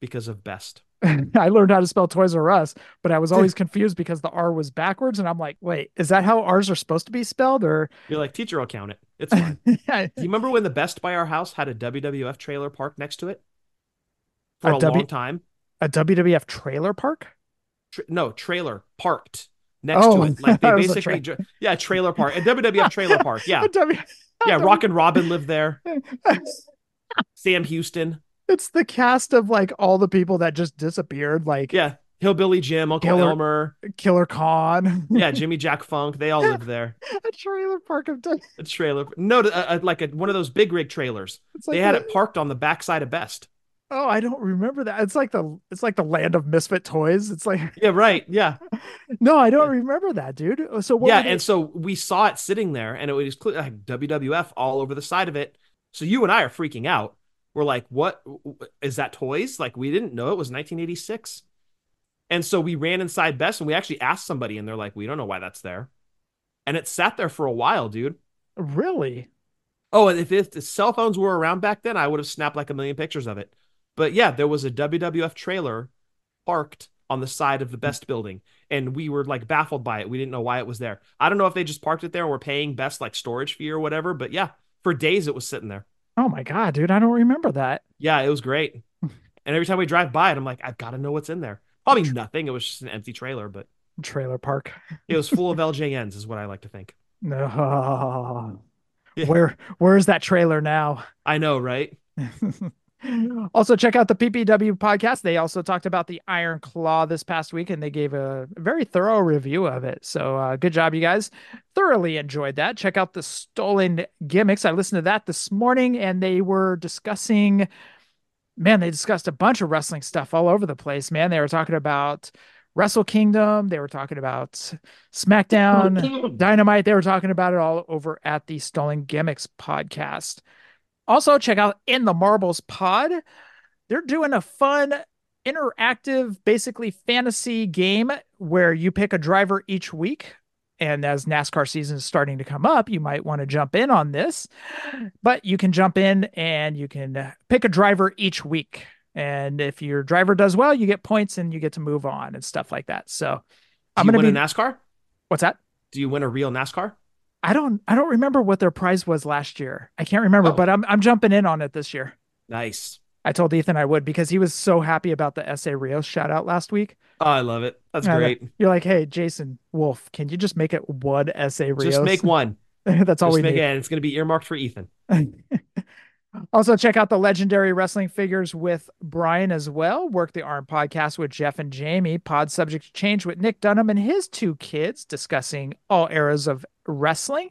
because of best. I learned how to spell Toys R Us, but I was always confused because the R was backwards, and I'm like, wait, is that how R's are supposed to be spelled? Or You're like, teacher I'll count it. It's fine. Do you remember when the Best by our house had a WWF trailer park next to it? For A a, W- long time. A WWF trailer park? Tra- no, trailer parked next Oh, to it. Like they a basically, tra- yeah, trailer park, a WWF trailer park. Yeah. A W- Yeah, and Robin lived there. Sam Houston. It's the cast of like all the people that just disappeared, like Yeah, Hillbilly Jim, Uncle Killer- Elmer. Killer Khan. Yeah, Jimmy Jack Funk. They all lived there. a trailer park of Death. A trailer. No, uh, uh, like a, one of those big rig trailers. It's like they had the- it parked on the backside of Best. Oh, I don't remember that. It's like the it's like the land of misfit toys. It's like Yeah, right. Yeah. no, I don't remember that, dude. Uh, so what yeah, and so we saw it sitting there, and it was clear, like WWF all over the side of it. So you and I are freaking out. We're like, "What is that? Toys?" Like we didn't know it was 1986, and so we ran inside Best, and we actually asked somebody, and they're like, "We don't know why that's there," and it sat there for a while, dude. really? Oh, and if, if the cell phones were around back then, I would have snapped like a million pictures of it. But yeah, there was a WWF trailer parked on the side of the Best building, and we were like baffled by it. We didn't know why it was there. I don't know if they just parked it there and were paying Best like storage fee or whatever. But yeah, for days it was sitting there. Oh my god, dude, I don't remember that. Yeah, it was great. and every time we drive by it, I'm like, I've got to know what's in there. Probably nothing. It was just an empty trailer, but Trailer park. it was full of LJNs, is what I like to think. No. Yeah. Where where is that trailer now? I know, right? also, check out the PPW podcast. They also talked about the Iron Claw this past week, and they gave a very thorough review of it. So, uh, good job, you guys. Thoroughly enjoyed that. Check out the Stolen Gimmicks. I listened to that this morning, and they were discussing. Man, they discussed a bunch of wrestling stuff all over the place. Man, they were talking about Wrestle Kingdom. They were talking about SmackDown, Dynamite. They were talking about it all over at the Stolen Gimmicks podcast. Also, check out In the Marbles Pod. They're doing a fun, interactive, basically fantasy game where you pick a driver each week. And as NASCAR season is starting to come up, you might want to jump in on this. But you can jump in and you can pick a driver each week. And if your driver does well, you get points and you get to move on and stuff like that. So I'm going to be. NASCAR? What's that? Do you win a real NASCAR? I don't. I don't remember what their prize was last year. I can't remember, Oh. but I'm I'm jumping in on it this year. Nice. I told Ethan I would because he was so happy about the SA Rios shout out last week. Oh, I love it. That's Yeah, great. You're like, hey, Jason Wolf, can you just make it one SA Rios? Just make one. That's all Just we make need. it, and it's going to be earmarked for Ethan. Also, check out the legendary wrestling figures with Brian as well. Work the Arm podcast with Jeff and Jamie. Pod subject change with Nick Dunham and his two kids discussing all eras of wrestling.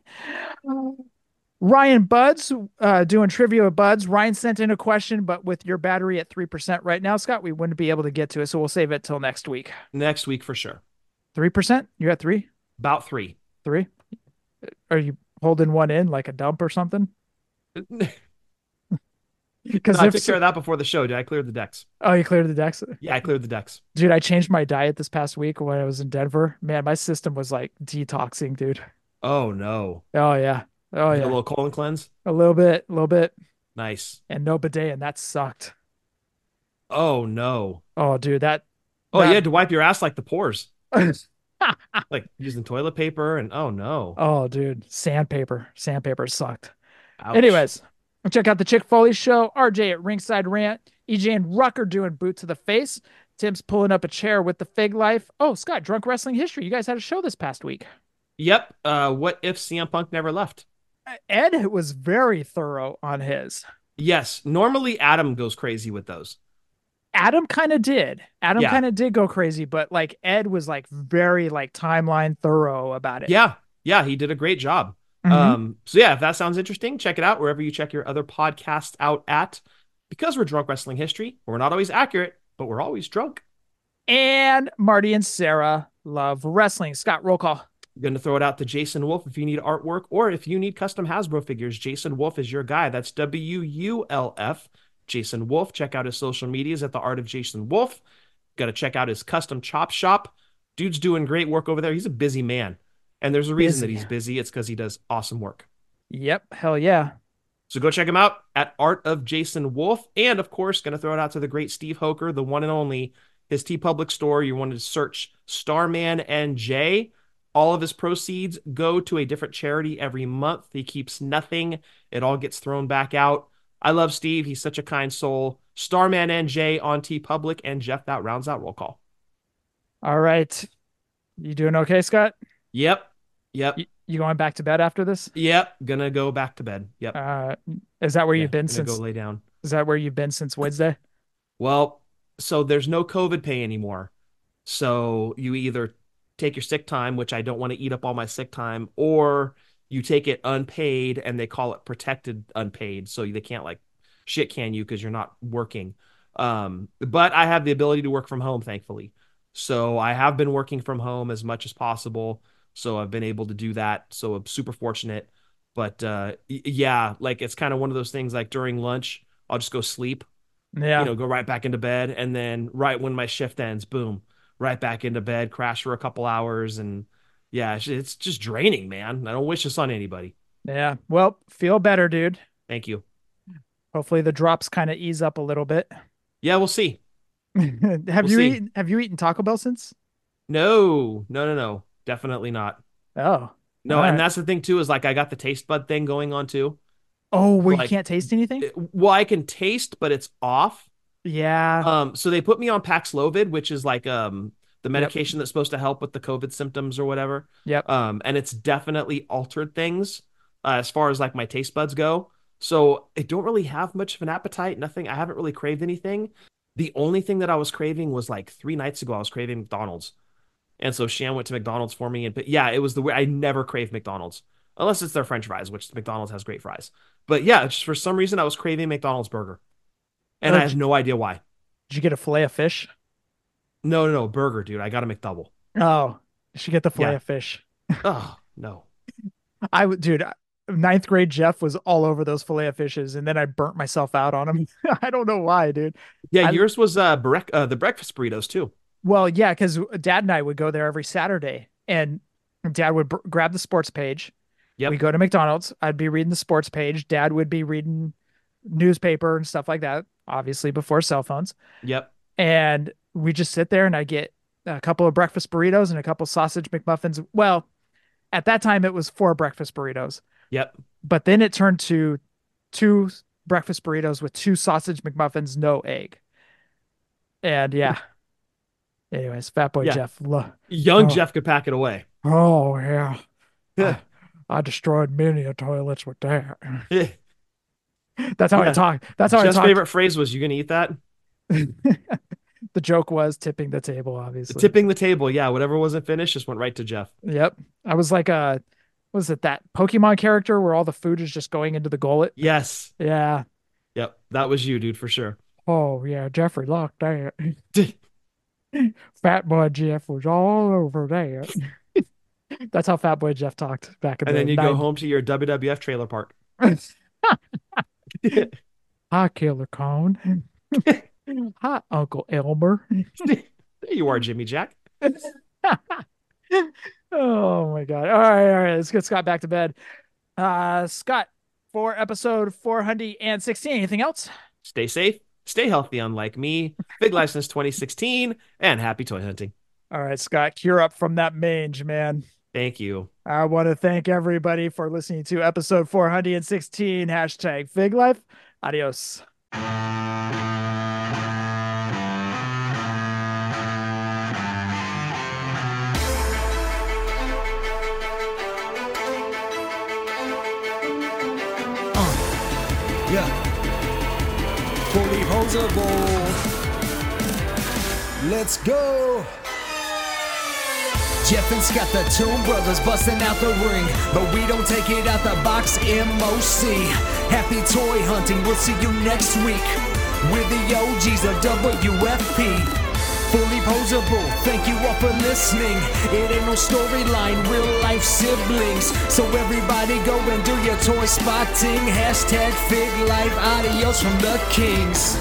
Ryan Buds uh, doing trivia with Buds. Ryan sent in a question, but with your battery at 3% right now, Scott, we wouldn't be able to get to it. So we'll save it till next week. Next week for sure. 3%? You're at three? About three. Three? Are you holding one in like a dump or something? No, Because I if took so- care of that before the show. Did I clear the decks? oh, you cleared the decks. Yeah, I cleared the decks. Dude, I changed my diet this past week when I was in Denver. Man, my system was like detoxing, dude. Oh no. Oh yeah. Oh yeah. A little colon cleanse. A little bit, a little bit. Nice. And no bidet, and that sucked. Oh no. Oh, dude, that Oh, That- you had to wipe your ass like the pores, like using toilet paper, and oh no. Oh, dude, sandpaper. Sandpaper sucked. Ouch. Anyways, check out the Chick Foley show. RJ at Ringside Rant. EJ and Rucker doing boot to the face. Tim's pulling up a chair with the Fig Life. Oh, Scott, Drunk Wrestling History. You guys had a show this past week. Yep. Uh, what if CM Punk never left? Ed was very thorough on his. Yes. Normally Adam goes crazy with those. Adam kind of did. Adam Yeah. kind of did go crazy, but like Ed was like very like timeline thorough about it. Yeah. Yeah. He did a great job. Mhm. Um, so yeah, if that sounds interesting, check it out wherever you check your other podcasts out at. Because we're drunk wrestling history, we're not always accurate, but we're always drunk. and Marty and Sarah love wrestling. Scott, roll call. Going to throw it out to Jason Wolf if you need artwork or if you need custom Hasbro figures. Jason Wolf is your guy. That's W U L F. Jason Wolf. Check out his social medias at the Art of Jason Wolf. Got to check out his custom chop shop. Dude's doing great work over there. He's a busy man. And there's a reason that he's busy. It's because he does awesome work. Yep, hell yeah. So go check him out at Art of Jason Wolf. And of course, going to throw it out to the great Steve Hoker, the one and only, his TeePublic store. You wanted to search Starman and Jay. All of his proceeds go to a different charity every month. He keeps nothing, it all gets thrown back out. I love Steve. He's such a kind soul. Starman and Jay on TeePublic. And Jeff, that rounds out roll call. All right. You doing okay, Scott? Yep. Yep. You, You going back to bed after this? Yep, gonna go back to bed. Yep. Uh, is that where Yeah, you've been since? go lay down. Is that where you've been since Wednesday? Well, so there's no COVID pay anymore. So you either take your sick time, which I don't want to eat up all my sick time, or you take it unpaid and they call it protected unpaid. So they can't like shit can you because you're not working. Um, but I have the ability to work from home, thankfully. So I have been working from home as much as possible. So I've been able to do that. So I'm super fortunate. But uh, yeah, like it's kind of one of those things like during lunch, I'll just go sleep Yeah. you know, go right back into bed, and then right when my shift ends, boom, right back into bed, crash for a couple hours, and yeah, it's- just draining, man. I don't wish this on anybody. yeah. Well, feel better, dude. Thank you. Hopefully the drops kind of ease up a little bit. Yeah, we'll see. have We'll you see. eaten have you eaten Taco Bell since? No, no, no, no, definitely not. Oh. No, All and that's the thing too is like I got the taste bud thing going on too. Oh, where you can't taste anything? Well, I can taste, but it's off. Yeah. Um, so they put me on Paxlovid, which is like um the medication that's supposed to help with the COVID symptoms or whatever. Yep. Um, and it's definitely altered things uh, as far as like my taste buds go. So I don't really have much of an appetite. Nothing. I haven't really craved anything. The only thing that I was craving was like three nights ago. I was craving McDonald's, and so Shan went to McDonald's for me. And but yeah, it was the way I never crave McDonald's unless it's their French fries, which McDonald's has great fries. But yeah, just for some reason I was craving McDonald's burger, and Oh, I have no idea why. Did you get a fillet of fish? No, no, no, burger, dude. I got a McDouble. Oh, did you should get the fillet Yeah. of fish. Oh no. I would, dude. Ninth grade Jeff was all over those fillet of fishes, and then I burnt myself out on them. I don't know why, dude. Yeah, I- yours was uh, brec- uh the breakfast burritos too. Well, yeah, because Dad and I would go there every Saturday, and Dad would br- grab the sports page. Yeah, We go to McDonald's. I'd be reading the sports page. Dad would be reading newspaper and stuff like that. Obviously, before cell phones. Yep. and we just sit there and I get a couple of breakfast burritos and a couple sausage McMuffins. Well, at that time it was four breakfast burritos, Yep. but then it turned to two breakfast burritos with two sausage McMuffins, no egg. And yeah. Anyways, Fat Boy Yeah. Jeff. lo- Young Oh. Jeff could pack it away. Oh yeah. Yeah. I destroyed many a toilets with that. Yeah. That's how I talk. That's how Jeff's I talk. favorite phrase was, "You gonna eat that?" the joke was tipping the table, obviously. Tipping the table. Yeah, whatever wasn't finished just went right to Jeff. Yep. I was like uh was it that Pokemon character where all the food is just going into the gullet? Yes. Yeah. Yep. That was you, dude, for sure. Oh yeah, Jeffrey locked that. Fat boy Jeff was all over that. That's how Fat Boy Jeff talked back in And the And then you go home to your WWF trailer park. Hi, Killer Khan. Hi, Uncle Elmer. There you are, Jimmy Jack. oh my god. All right, all right. Let's get Scott back to bed. Uh Scott, for episode 416. Anything else? Stay safe, stay healthy, unlike me. Big license 2016, and happy toy hunting. All right, Scott, cure up from that mange, man. Thank you. I want to thank everybody for listening to episode 416, hashtag Fig Life. Adios. Uh, yeah. Fully posable. Let's go. Jeff and Scott, the Tomb Brothers, busting out the ring. But we don't take it out the box, MOC. Happy toy hunting, we'll see you next week. With the OGs of WFP. Fully posable, thank you all for listening. It ain't no storyline, real life siblings. So everybody go and do your toy spotting. Hashtag Fig Life, adios from the Kings.